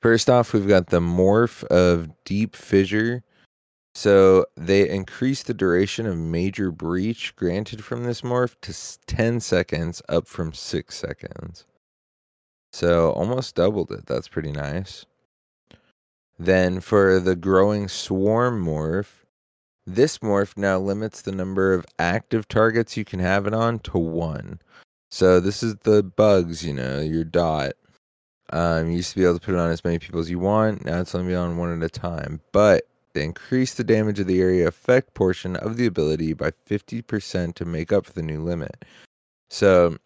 First off, we've got the morph of Deep Fissure. So they increase the duration of major breach granted from this morph to 10 seconds, up from 6 seconds. So almost doubled it. That's pretty nice. Then for the growing swarm morph, this morph now limits the number of active targets you can have it on to one. So this is the bugs, you know, your dot. Um, you used to be able to put it on as many people as you want. Now it's only on one at a time. But they increase the damage of the area effect portion of the ability by 50% to make up for the new limit. So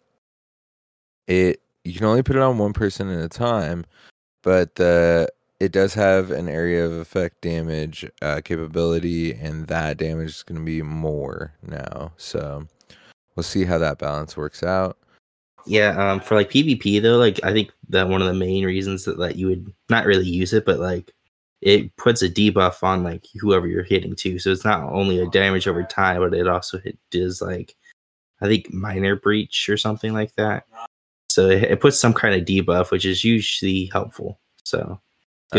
it you can only put it on one person at a time, but the it does have an area of effect damage uh, capability, and that damage is going to be more now. So we'll see how that balance works out. Yeah, um, for like PvP though, like I think that one of the main reasons that like you would not really use it, but like it puts a debuff on like whoever you're hitting too. So it's not only a damage over time, but it also does like I think minor breach or something like that. So it, it puts some kind of debuff, which is usually helpful. So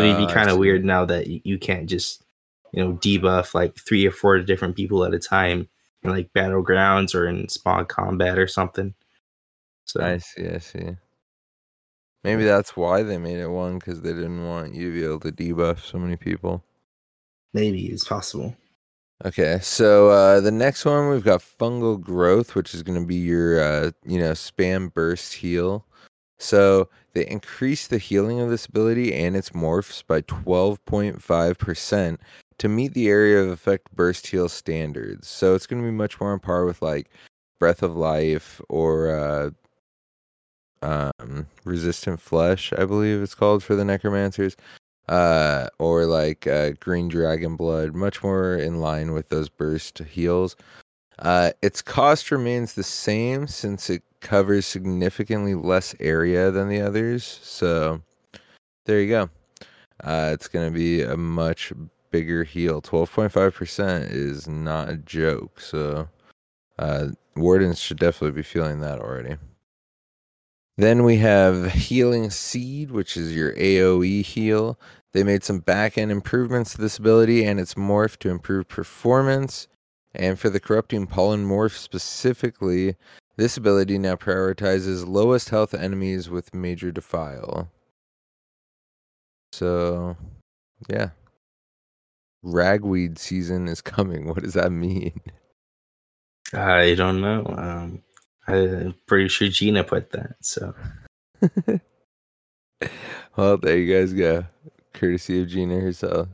it'd Oh, be I kind of weird now that you can't just you know debuff like three or four different people at a time in like battlegrounds or in spawn combat or something. So I see, I see. Maybe that's why they made it one because they didn't want you to be able to debuff so many people. maybe it's possible. Okay, so uh, the next one we've got fungal growth, which is going to be your uh, you know spam burst heal. So they increase the healing of this ability and its morphs by twelve point five percent to meet the area of effect burst heal standards. So it's going to be much more on par with like breath of life or uh, um, resistant flesh, I believe it's called for the necromancers uh, or like uh, green dragon blood, much more in line with those burst heals. Uh, its cost remains the same since it covers significantly less area than the others. So there you go. Uh, it's going to be a much bigger heal. 12.5% is not a joke. So uh, Wardens should definitely be feeling that already. Then we have Healing Seed, which is your AoE heal. They made some back end improvements to this ability and its morph to improve performance. And for the Corrupting Pollen morph specifically, this ability now prioritizes lowest health enemies with Major Defile. So, yeah. Ragweed season is coming. What does that mean? I don't know. Um, I'm pretty sure Gina put that. So well, there you guys go. Courtesy of Gina herself.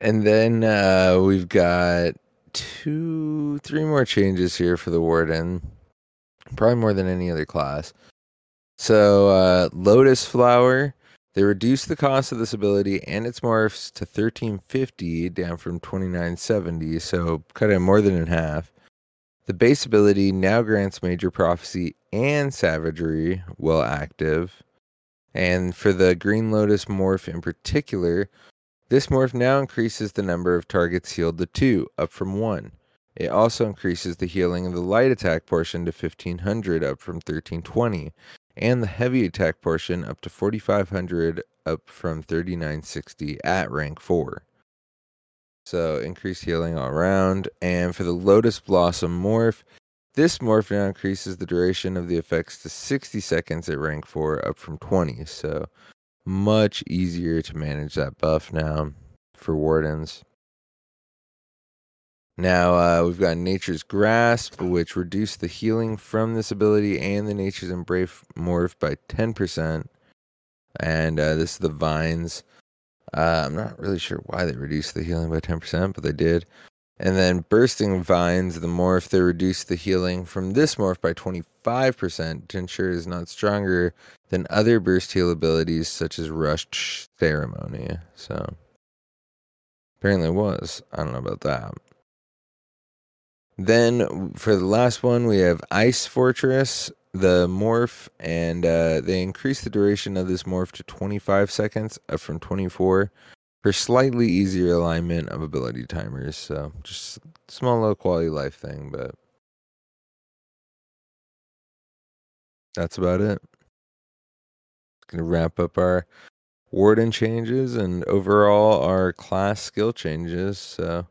And then uh, we've got two, three more changes here for the Warden. Probably more than any other class. So, uh, Lotus Flower, they reduced the cost of this ability and its morphs to 1350 down from 2970, so cut it more than in half. The base ability now grants Major Prophecy and Savagery while active. And for the Green Lotus morph in particular, this morph now increases the number of targets healed to 2, up from 1. It also increases the healing of the light attack portion to 1500, up from 1320, and the heavy attack portion up to 4500, up from 3960 at rank 4. So increased healing all around. And for the Lotus Blossom morph, this morph now increases the duration of the effects to 60 seconds at rank 4, up from 20. So much easier to manage that buff now for Wardens. Now uh, we've got Nature's Grasp, which reduced the healing from this ability and the Nature's Embrace morph by 10%. And uh, this is the Vines Uh, I'm not really sure why they reduced the healing by 10%, but they did. And then bursting vines, the morph, they reduced the healing from this morph by 25% to ensure it is not stronger than other burst heal abilities such as rushed ceremony. So apparently it was. I don't know about that. Then for the last one, we have Ice Fortress, the morph, and uh, they increased the duration of this morph to 25 seconds, up from 24, for slightly easier alignment of ability timers. So just small, low quality life thing, but that's about it. Gonna wrap up our warden changes and overall our class skill changes. So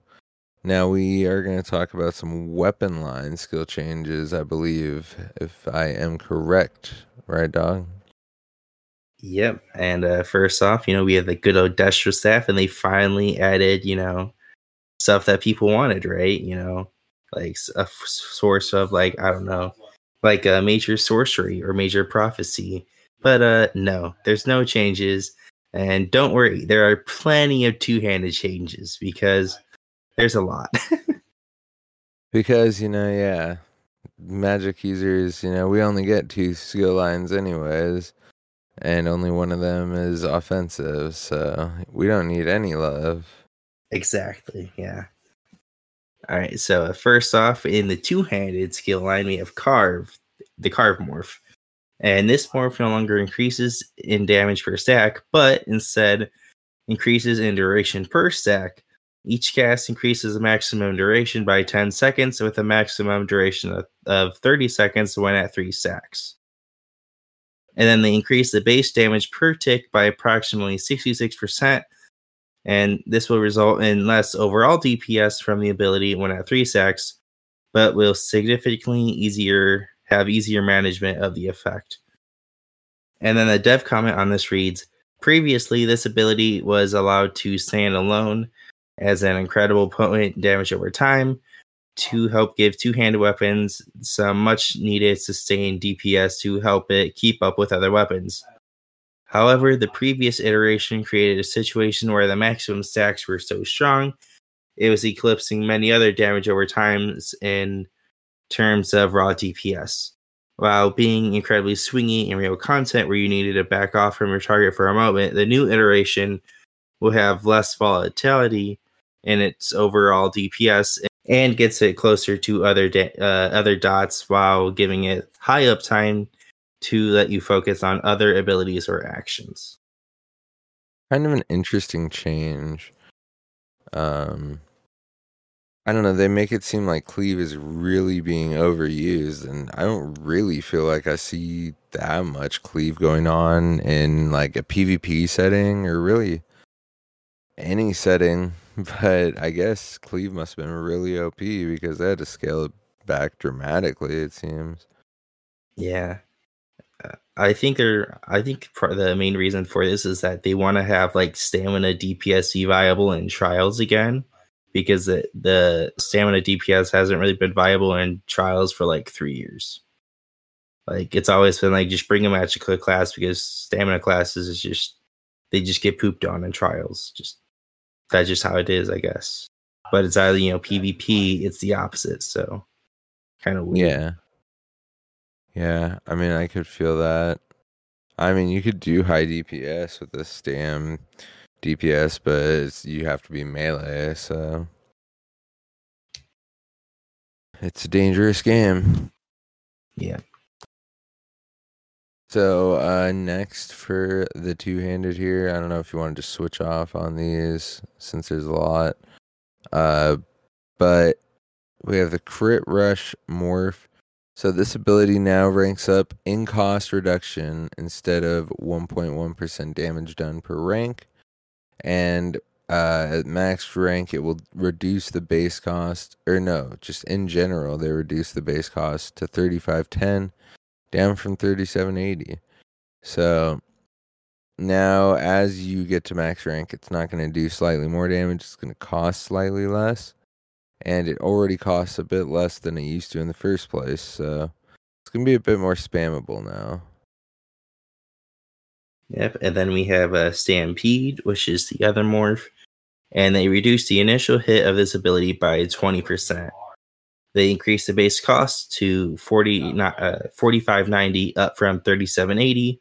now we are going to talk about some weapon line skill changes, I believe, if I am correct. Right, dog? Yep. And uh, first off, you know, we have the good old Destro staff, and they finally added, you know, stuff that people wanted, right? You know, like a source of, like, I don't know, like a major sorcery or major prophecy. But uh no, there's no changes. And don't worry, there are plenty of two handed changes because there's a lot. Because, you know, yeah, magic users, you know, we only get two skill lines anyways, and only one of them is offensive, so we don't need any love. Exactly. Yeah. All right. So uh, first off, in the two-handed skill line, we have carve, the carve morph, and this morph no longer increases in damage per stack, but instead increases in duration per stack. Each cast increases the maximum duration by 10 seconds, with a maximum duration of, of 30 seconds when at three stacks. And then they increase the base damage per tick by approximately 66%, and this will result in less overall DPS from the ability when at three stacks, but will significantly easier have easier management of the effect. And then the dev comment on this reads Previously, this ability was allowed to stand alone as an incredible potent damage over time to help give two handed weapons some much needed sustained DPS to help it keep up with other weapons. However, the previous iteration created a situation where the maximum stacks were so strong, it was eclipsing many other damage over times in terms of raw DPS. While being incredibly swingy in real content where you needed to back off from your target for a moment, the new iteration will have less volatility in its overall DPS and gets it closer to other da- uh, other dots while giving it high uptime to let you focus on other abilities or actions. Kind of an interesting change. Um, I don't know. They make it seem like cleave is really being overused, and I don't really feel like I see that much cleave going on in like a PvP setting or really any setting. But I guess cleave must have been really OP because they had to scale it back dramatically. It seems. Yeah. Uh, I think they're I think the main reason for this is that they want to have like stamina DPS be viable in trials again because the, the stamina DPS hasn't really been viable in trials for like 3 years. Like it's always been like just bring a magic class because stamina classes is just they just get pooped on in trials. Just that's just how it is, I guess. But it's either you know PvP, it's the opposite. So kind of weird. Yeah. Yeah. I mean, I could feel that. I mean, you could do high DPS with the stam DPS, but it's, you have to be melee, so it's a dangerous game. Yeah. So uh next for the two-handed here, I don't know if you wanted to switch off on these since there's a lot. Uh but we have the crit rush morph. So this ability now ranks up in cost reduction instead of 1.1% damage done per rank. And uh at max rank it will reduce the base cost or no, just in general they reduce the base cost to 3510 down from 3780. So now as you get to max rank, it's not going to do slightly more damage, it's going to cost slightly less. And it already costs a bit less than it used to in the first place. So it's going to be a bit more spammable now. Yep, and then we have a Stampede, which is the other morph, and they reduce the initial hit of this ability by 20%. They increase the base cost to 40 not uh, 45.90 up from 37.80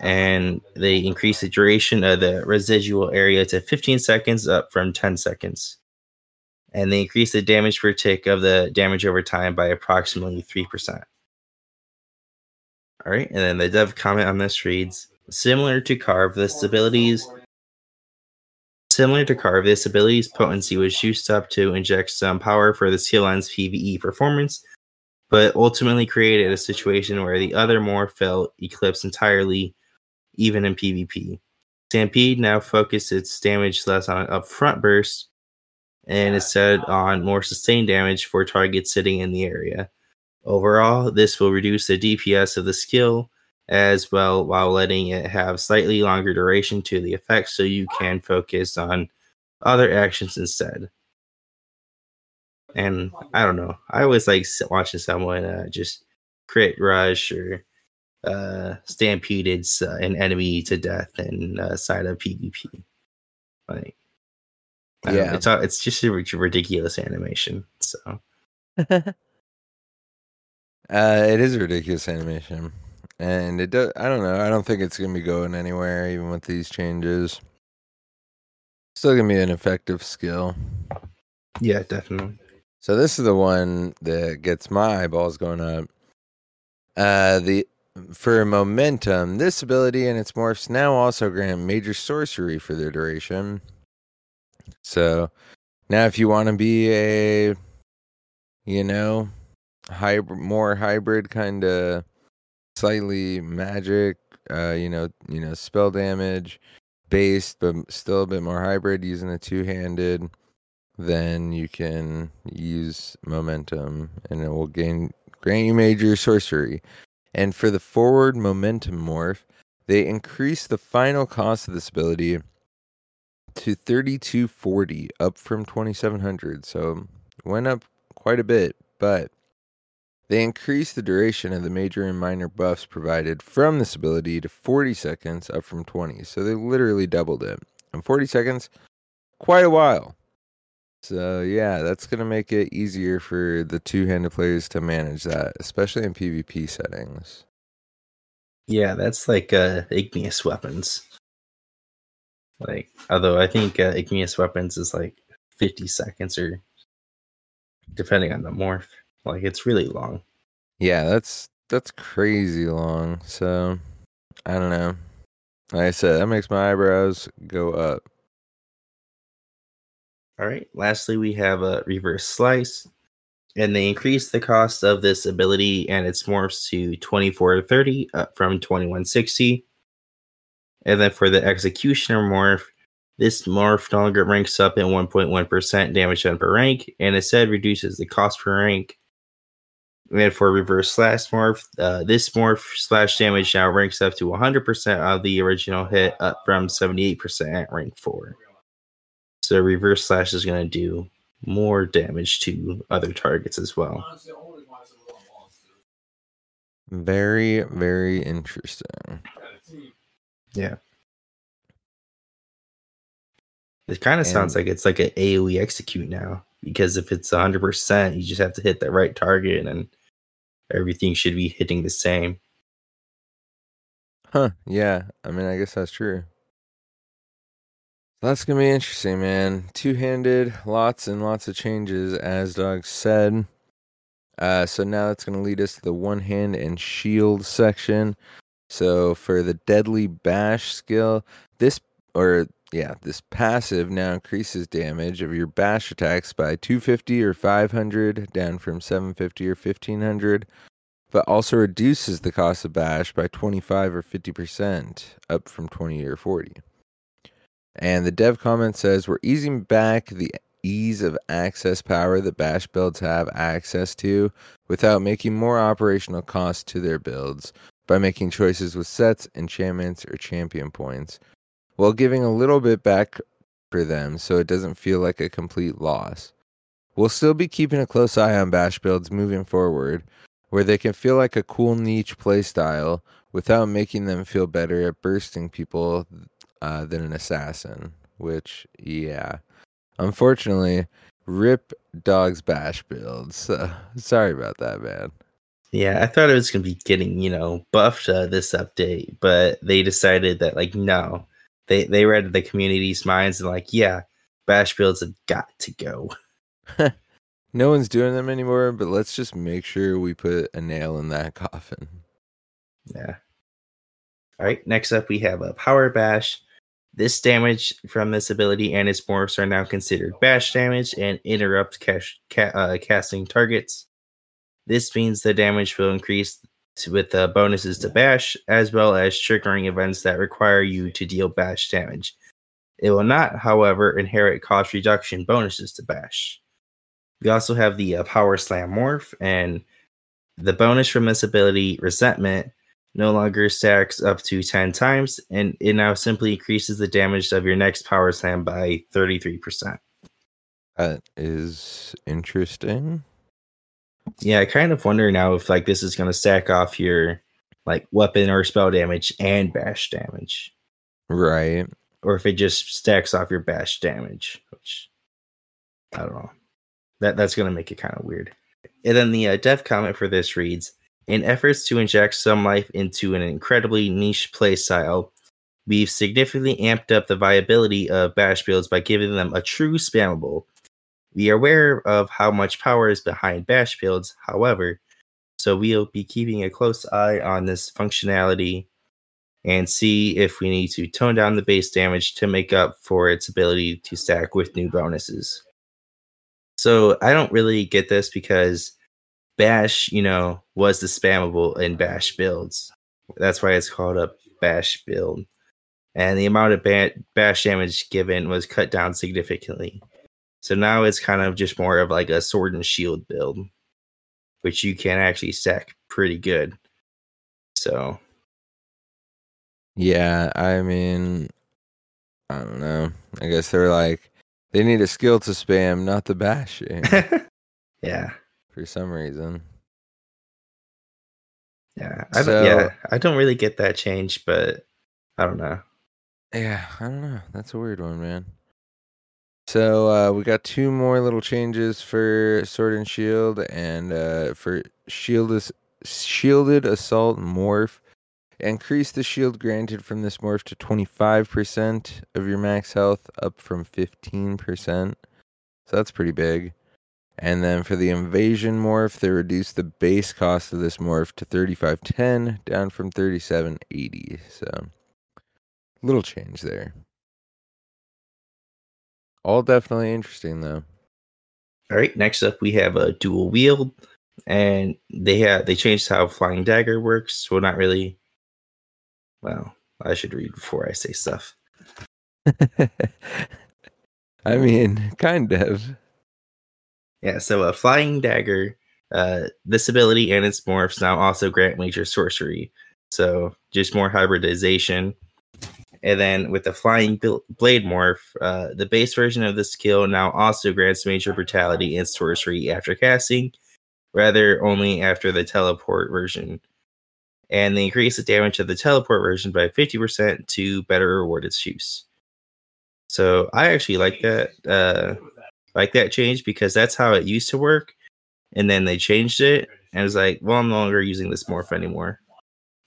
and they increase the duration of the residual area to 15 seconds up from 10 seconds. And they increase the damage per tick of the damage over time by approximately 3%. All right, and then the dev comment on this reads similar to Carve, this ability's similar to Carve, this ability's potency was used up to inject some power for the CLN's PvE performance, but ultimately created a situation where the other morph felt eclipsed entirely, even in PvP. Stampede now focuses its damage less on upfront burst and instead on more sustained damage for targets sitting in the area. Overall, this will reduce the DPS of the skill as well while letting it have slightly longer duration to the effect so you can focus on other actions instead. And I don't know, I always like watching someone uh, just crit rush or uh, stampeded uh, an enemy to death in uh, side of PvP. Like, I Yeah. it's it's just a ridiculous animation. So Uh, it is a ridiculous animation, and it does. I don't know. I don't think it's gonna be going anywhere, even with these changes. Still gonna be an effective skill. yeah, definitely. So this is the one that gets my eyeballs going up. Uh, the for momentum, this ability and its morphs now also grant major sorcery for their duration. So now, if you want to be a, you know, hybrid, more hybrid kind of, slightly magic, uh, you know, you know, spell damage based, but still a bit more hybrid, using a two handed then you can use momentum and it will gain grant you major sorcery. And for the forward momentum morph, they increase the final cost of this ability to 3240 up from 2700 so went up quite a bit but they increased the duration of the major and minor buffs provided from this ability to 40 seconds up from 20 so they literally doubled it and 40 seconds quite a while so yeah, that's gonna make it easier for the two-handed players to manage that, especially in PvP settings. Yeah, that's like uh, igneous weapons. Like, although I think uh, igneous weapons is like 50 seconds or depending on the morph. Like, it's really long. Yeah, that's that's crazy long. So I don't know. Like I said, that makes my eyebrows go up. All right. Lastly, we have a reverse slice, and they increase the cost of this ability and its morphs to 2430 up from 2160. And then for the executioner morph, this morph no longer ranks up in 1.1% damage done per rank, and instead reduces the cost per rank. And for reverse slash morph, uh, this morph slash damage now ranks up to 100% of the original hit, up from 78% at rank 4. So reverse slash is going to do more damage to other targets as well. Very, very interesting. Yeah. It kind of sounds like it's like an AoE execute now because if it's 100%, you just have to hit the right target and everything should be hitting the same. Huh, yeah. I mean I guess that's true. That's gonna be interesting, man. Two handed, lots and lots of changes, as Doug said. Uh, so now that's gonna lead us to the one hand and shield section. So for the deadly bash skill, this or yeah, this passive now increases damage of your bash attacks by 250 or 500, down from 750 or 1500, but also reduces the cost of bash by 25 or 50%, up from 20 or 40. And the dev comment says we're easing back the ease of access power that bash builds have access to without making more operational costs to their builds by making choices with sets, enchantments, or champion points, while giving a little bit back for them so it doesn't feel like a complete loss. We'll still be keeping a close eye on bash builds moving forward, where they can feel like a cool niche playstyle without making them feel better at bursting people uh, than an assassin. Which, yeah, unfortunately, rip dogs bash builds. So, sorry about that, man. Yeah, I thought it was gonna be getting you know buffed uh, this update, but they decided that like no, they they read the community's minds and like yeah, bash builds have got to go. no one's doing them anymore, but let's just make sure we put a nail in that coffin. Yeah. All right. Next up, we have a power bash. This damage from this ability and its morphs are now considered bash damage and interrupt cash, ca- uh, casting targets. This means the damage will increase with the bonuses to bash, as well as triggering events that require you to deal bash damage. It will not, however, inherit cost reduction bonuses to bash. We also have the uh, Power Slam Morph, and the bonus from this ability, Resentment, no longer stacks up to 10 times, and it now simply increases the damage of your next Power Slam by 33%. That is interesting. Yeah, I kind of wonder now if like this is going to stack off your like weapon or spell damage and bash damage. Right. Or if it just stacks off your bash damage, which I don't know. That that's going to make it kind of weird. And then the uh, dev comment for this reads In efforts to inject some life into an incredibly niche playstyle, we've significantly amped up the viability of bash builds by giving them a true spammable. We are aware of how much power is behind bash builds, however, so we'll be keeping a close eye on this functionality and see if we need to tone down the base damage to make up for its ability to stack with new bonuses. So I don't really get this because Bash, you know, was the spammable in Bash builds. That's why it's called a Bash build. And the amount of ba- Bash damage given was cut down significantly. So now it's kind of just more of like a sword and shield build, which you can actually stack pretty good. So Yeah, I mean, I don't know. I guess they're like, they need a skill to spam, not the bashing, yeah. for some reason. Yeah. I don't, So- yeah. I don't really get that change, but I don't know. Yeah, I don't know. That's a weird one, man. So uh, we got two more little changes for Sword and Shield, and uh, for Shield Shielded Assault Morph. Increase the shield granted from this morph to 25% of your max health, up from 15%. So that's pretty big. And then for the Invasion morph, they reduced the base cost of this morph to 3510, down from 3780. So little change there. All definitely interesting though. All right. Next up, we have a dual wield, and they have they changed how flying dagger works. Well, not really. Well, I should read before I say stuff. I mean, kind of. Yeah. So a flying dagger, uh, this ability and its morphs now also grant major sorcery. So just more hybridization. And then with the flying blade morph, uh, the base version of the skill now also grants major brutality and sorcery after casting, rather only after the teleport version. And they increase the damage of the teleport version by 50% to better reward its use. So I actually like that uh like that change because that's how it used to work. And then they changed it and it's like, well, I'm no longer using this morph anymore.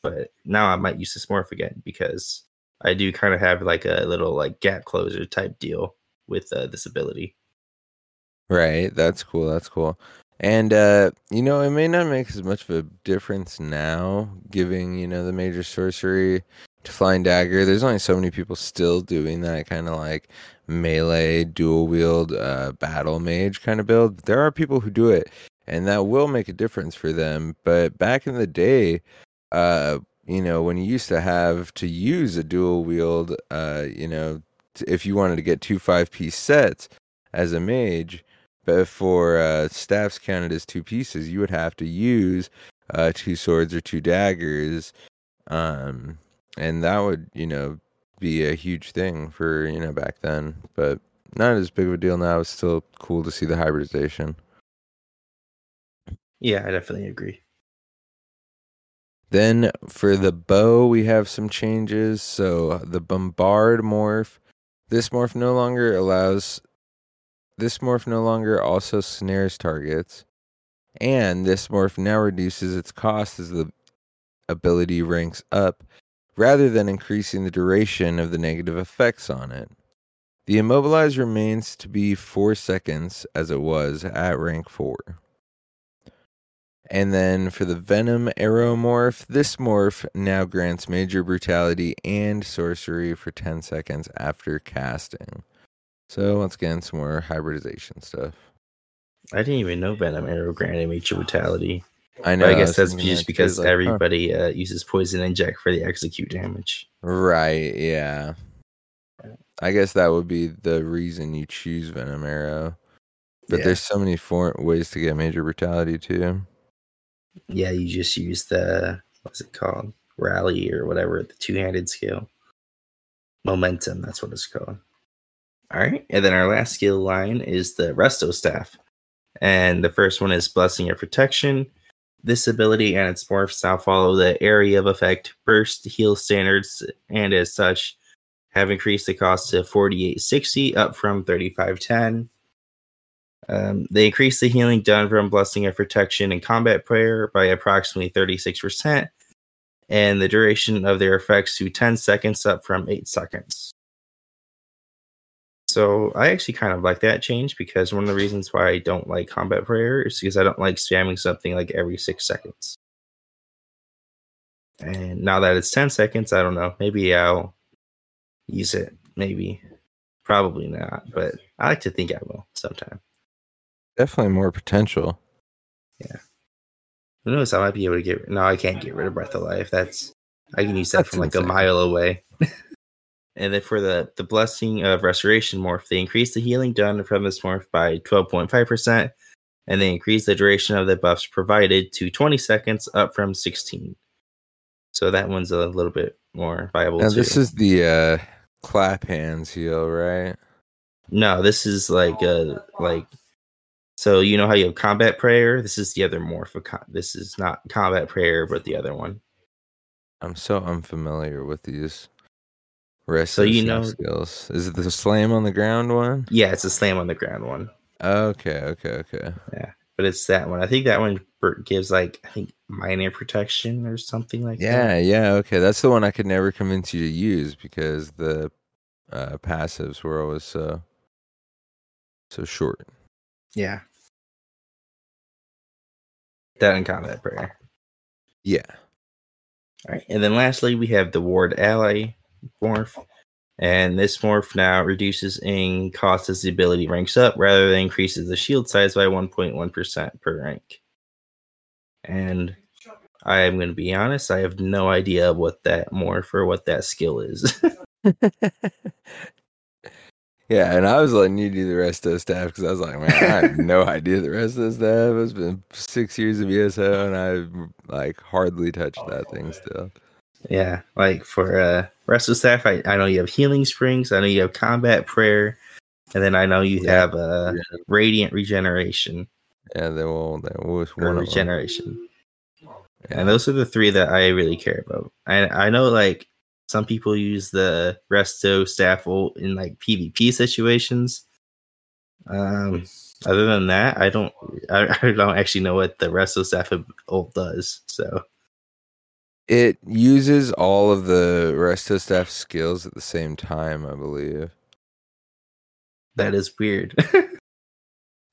But now I might use this morph again because I do kind of have like a little like gap closer type deal with uh, this ability. Right. That's cool. That's cool. And uh, you know, it may not make as much of a difference now, giving, you know, the major sorcery to flying dagger. There's only so many people still doing that kind of like melee dual wield uh battle mage kind of build. There are people who do it and that will make a difference for them. But back in the day, uh, you know, when you used to have to use a dual wield, uh, you know, t- if you wanted to get two five piece sets as a mage, but for uh, staffs counted as two pieces, you would have to use uh, two swords or two daggers, um, and that would, you know, be a huge thing for you know back then. But not as big of a deal now. It's still cool to see the hybridization. Yeah, I definitely agree. Then for the bow, we have some changes. So the bombard morph, this morph no longer allows. This morph no longer also snares targets, and this morph now reduces its cost as the ability ranks up, rather than increasing the duration of the negative effects on it. The immobilize remains to be four seconds as it was at rank four. And then for the Venom Arrow morph, this morph now grants major brutality and sorcery for 10 seconds after casting. So once again, some more hybridization stuff. I didn't even know Venom Arrow granted major brutality. I But know. I was guess that's just because like, huh. everybody uh, uses poison inject for the execute damage. Right, yeah. I guess that would be the reason you choose Venom Arrow. But Yeah. there's so many for- ways to get major brutality too. Yeah, you just use the what's it called? Rally or whatever, the two handed skill. Momentum, that's what it's called. All right. And then our last skill line is the Resto Staff. And the first one is Blessing of Protection. This ability and its morphs now follow the area of effect burst heal standards, and as such, have increased the cost to 4860 up from 3510. Um, they increase the healing done from Blessing of Protection and Combat Prayer by approximately 36%, and the duration of their effects to 10 seconds up from 8 seconds. So I actually kind of like that change because one of the reasons why I don't like Combat Prayer is because I don't like spamming something like every 6 seconds. And now that it's 10 seconds, I don't know. Maybe I'll use it. Maybe. Probably not, but I like to think I will sometime. Definitely more potential. Yeah. Who knows? I might be able to get. No, I can't get rid of Breath of Life. That's I can use that That's from like insane. a mile away. and then for the the blessing of restoration morph, they increase the healing done from this morph by twelve point five percent, and they increase the duration of the buffs provided to twenty seconds, up from sixteen. So that one's a little bit more viable. Now too. this is the uh clap hands heal, right? no, this is like a like. So you know how you have combat prayer. This is the other morph. Of this is not combat prayer, but the other one. I'm so unfamiliar with these rest So you know- skills. Is it the slam on the ground one? Yeah, it's a slam on the ground one. Okay, okay, okay. Yeah, but it's that one. I think that one gives like I think minor protection or something like Yeah, that. Yeah, yeah, okay. That's the one I could never convince you to use because the uh passives were always so so short. Yeah. That in combat prayer. Yeah. All right, and then lastly we have the ward ally morph, and this morph now reduces in cost as the ability ranks up, rather than increases the shield size by 1.1 percent per rank. And I am going to be honest, I have no idea what that morph or what that skill is. yeah, and I was letting you do the rest of the staff because I was like, man, I have no idea the rest of the staff. It's been six years of ESO and I've like hardly touched that thing still. Yeah, like for uh resto staff, I, I know you have healing springs, I know you have combat prayer, and then I know you Yeah. have uh radiant regeneration Yeah, they will. Will. or One of them. regeneration. Yeah. And those are the three that I really care about. I I know like some people use the resto staff ult in like PvP situations. Um other than that, I don't I, I don't actually know what the resto staff ult does. So It uses all of the resto staff skills at the same time, I believe. that is weird.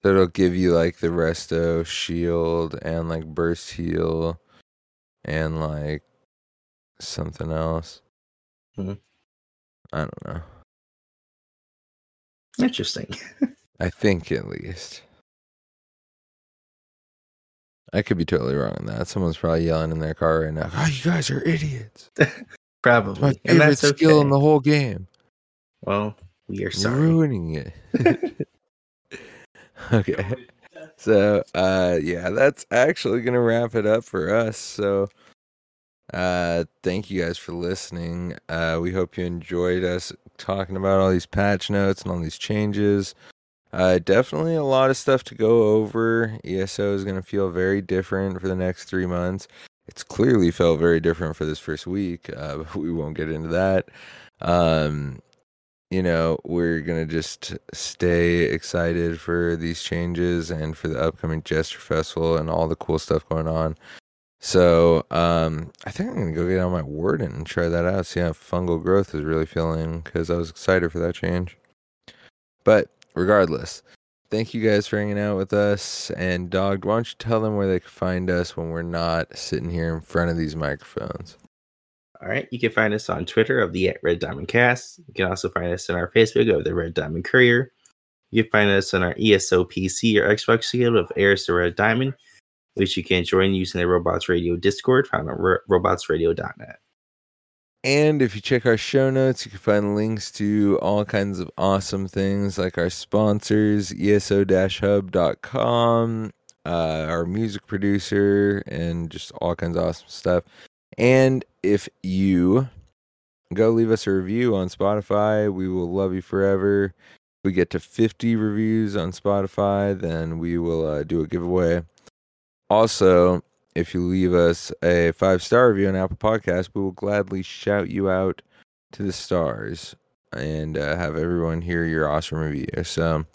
So it'll give you like the resto shield and like burst heal and like something else. Mhm. I don't know. Interesting. I think at least. I could be totally wrong on that. Someone's probably yelling in their car right now. Oh, you guys are idiots. It's my Probably. And favorite that's skill okay. in the whole game. Well, we are sorry. ruining it. okay. So uh yeah, that's actually gonna wrap it up for us. So uh thank you guys for listening. Uh we hope you enjoyed us talking about all these patch notes and all these changes. Uh definitely a lot of stuff to go over. ESO is gonna feel very different for the next three months. it's clearly felt very different for this first week, uh, but we won't get into that. Um, you know, we're gonna just stay excited for these changes and for the upcoming Jester Festival and all the cool stuff going on. So um, I think I'm gonna go get on my Warden and try that out. See how fungal growth is really feeling because I was excited for that change. But regardless, thank you guys for hanging out with us. And Dog, why don't you tell them where they can find us when we're not sitting here in front of these microphones? All right. You can find us on Twitter of the at Red Diamond Cast. You can also find us on our Facebook of the Red Diamond Courier. You can find us on our ESO PC or Xbox Guild of Heirs the Red Diamond, which you can join using the Robots Radio Discord found on ro- robotsradio.net. And if you check our show notes, you can find links to all kinds of awesome things like our sponsors, E eso-hub.com, uh, our music producer, and just all kinds of awesome stuff. And if you go leave us a review on Spotify, we will love you forever. If we get to 50 reviews on Spotify, then we will uh, do a giveaway. Also, if you leave us a five star review on Apple Podcast, we will gladly shout you out to the stars and uh, have everyone hear your awesome review. So,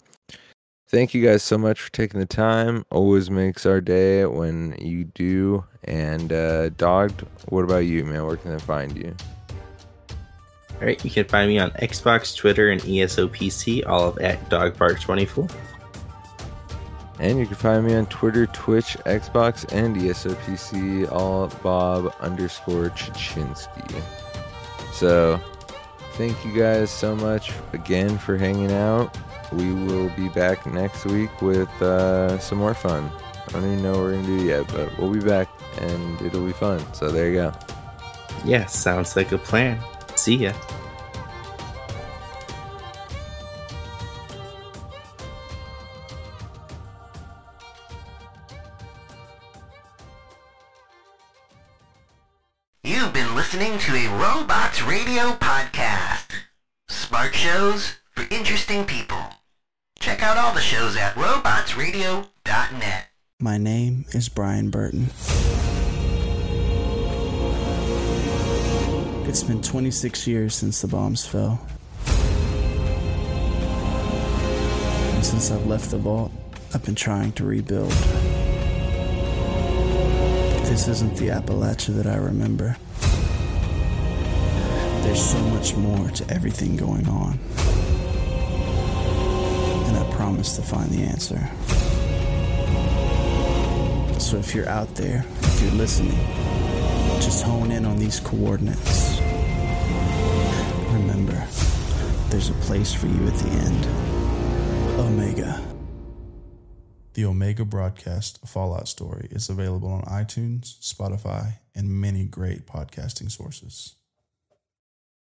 thank you guys so much for taking the time. Always makes our day when you do. And, uh, Dogged, what about you, man? Where can they find you? All right. You can find me on Xbox, Twitter, and E ESO PC, all of at Doggedbark24. And you can find me on Twitter, Twitch, Xbox, and ESOPC, all Bob underscore Chichinske. So, thank you guys so much again for hanging out. We will be back next week with uh, some more fun. I don't even know what we're going to do yet, but we'll be back and it'll be fun. So, there you go. Yeah, sounds like a plan. See ya. You've been listening to a Robots Radio podcast. Smart shows for interesting people. Check out all the shows at robotsradio.net. My name is Brian Burton. It's been 26 years since the bombs fell. And since I've left the vault, I've been trying to rebuild. This isn't the Appalachia that I remember. There's so much more to everything going on. And I promise to find the answer. So if you're out there, if you're listening, just hone in on these coordinates. Remember, there's a place for you at the end. Omega. The Omega broadcast Fallout story is available on iTunes, Spotify, and many great podcasting sources.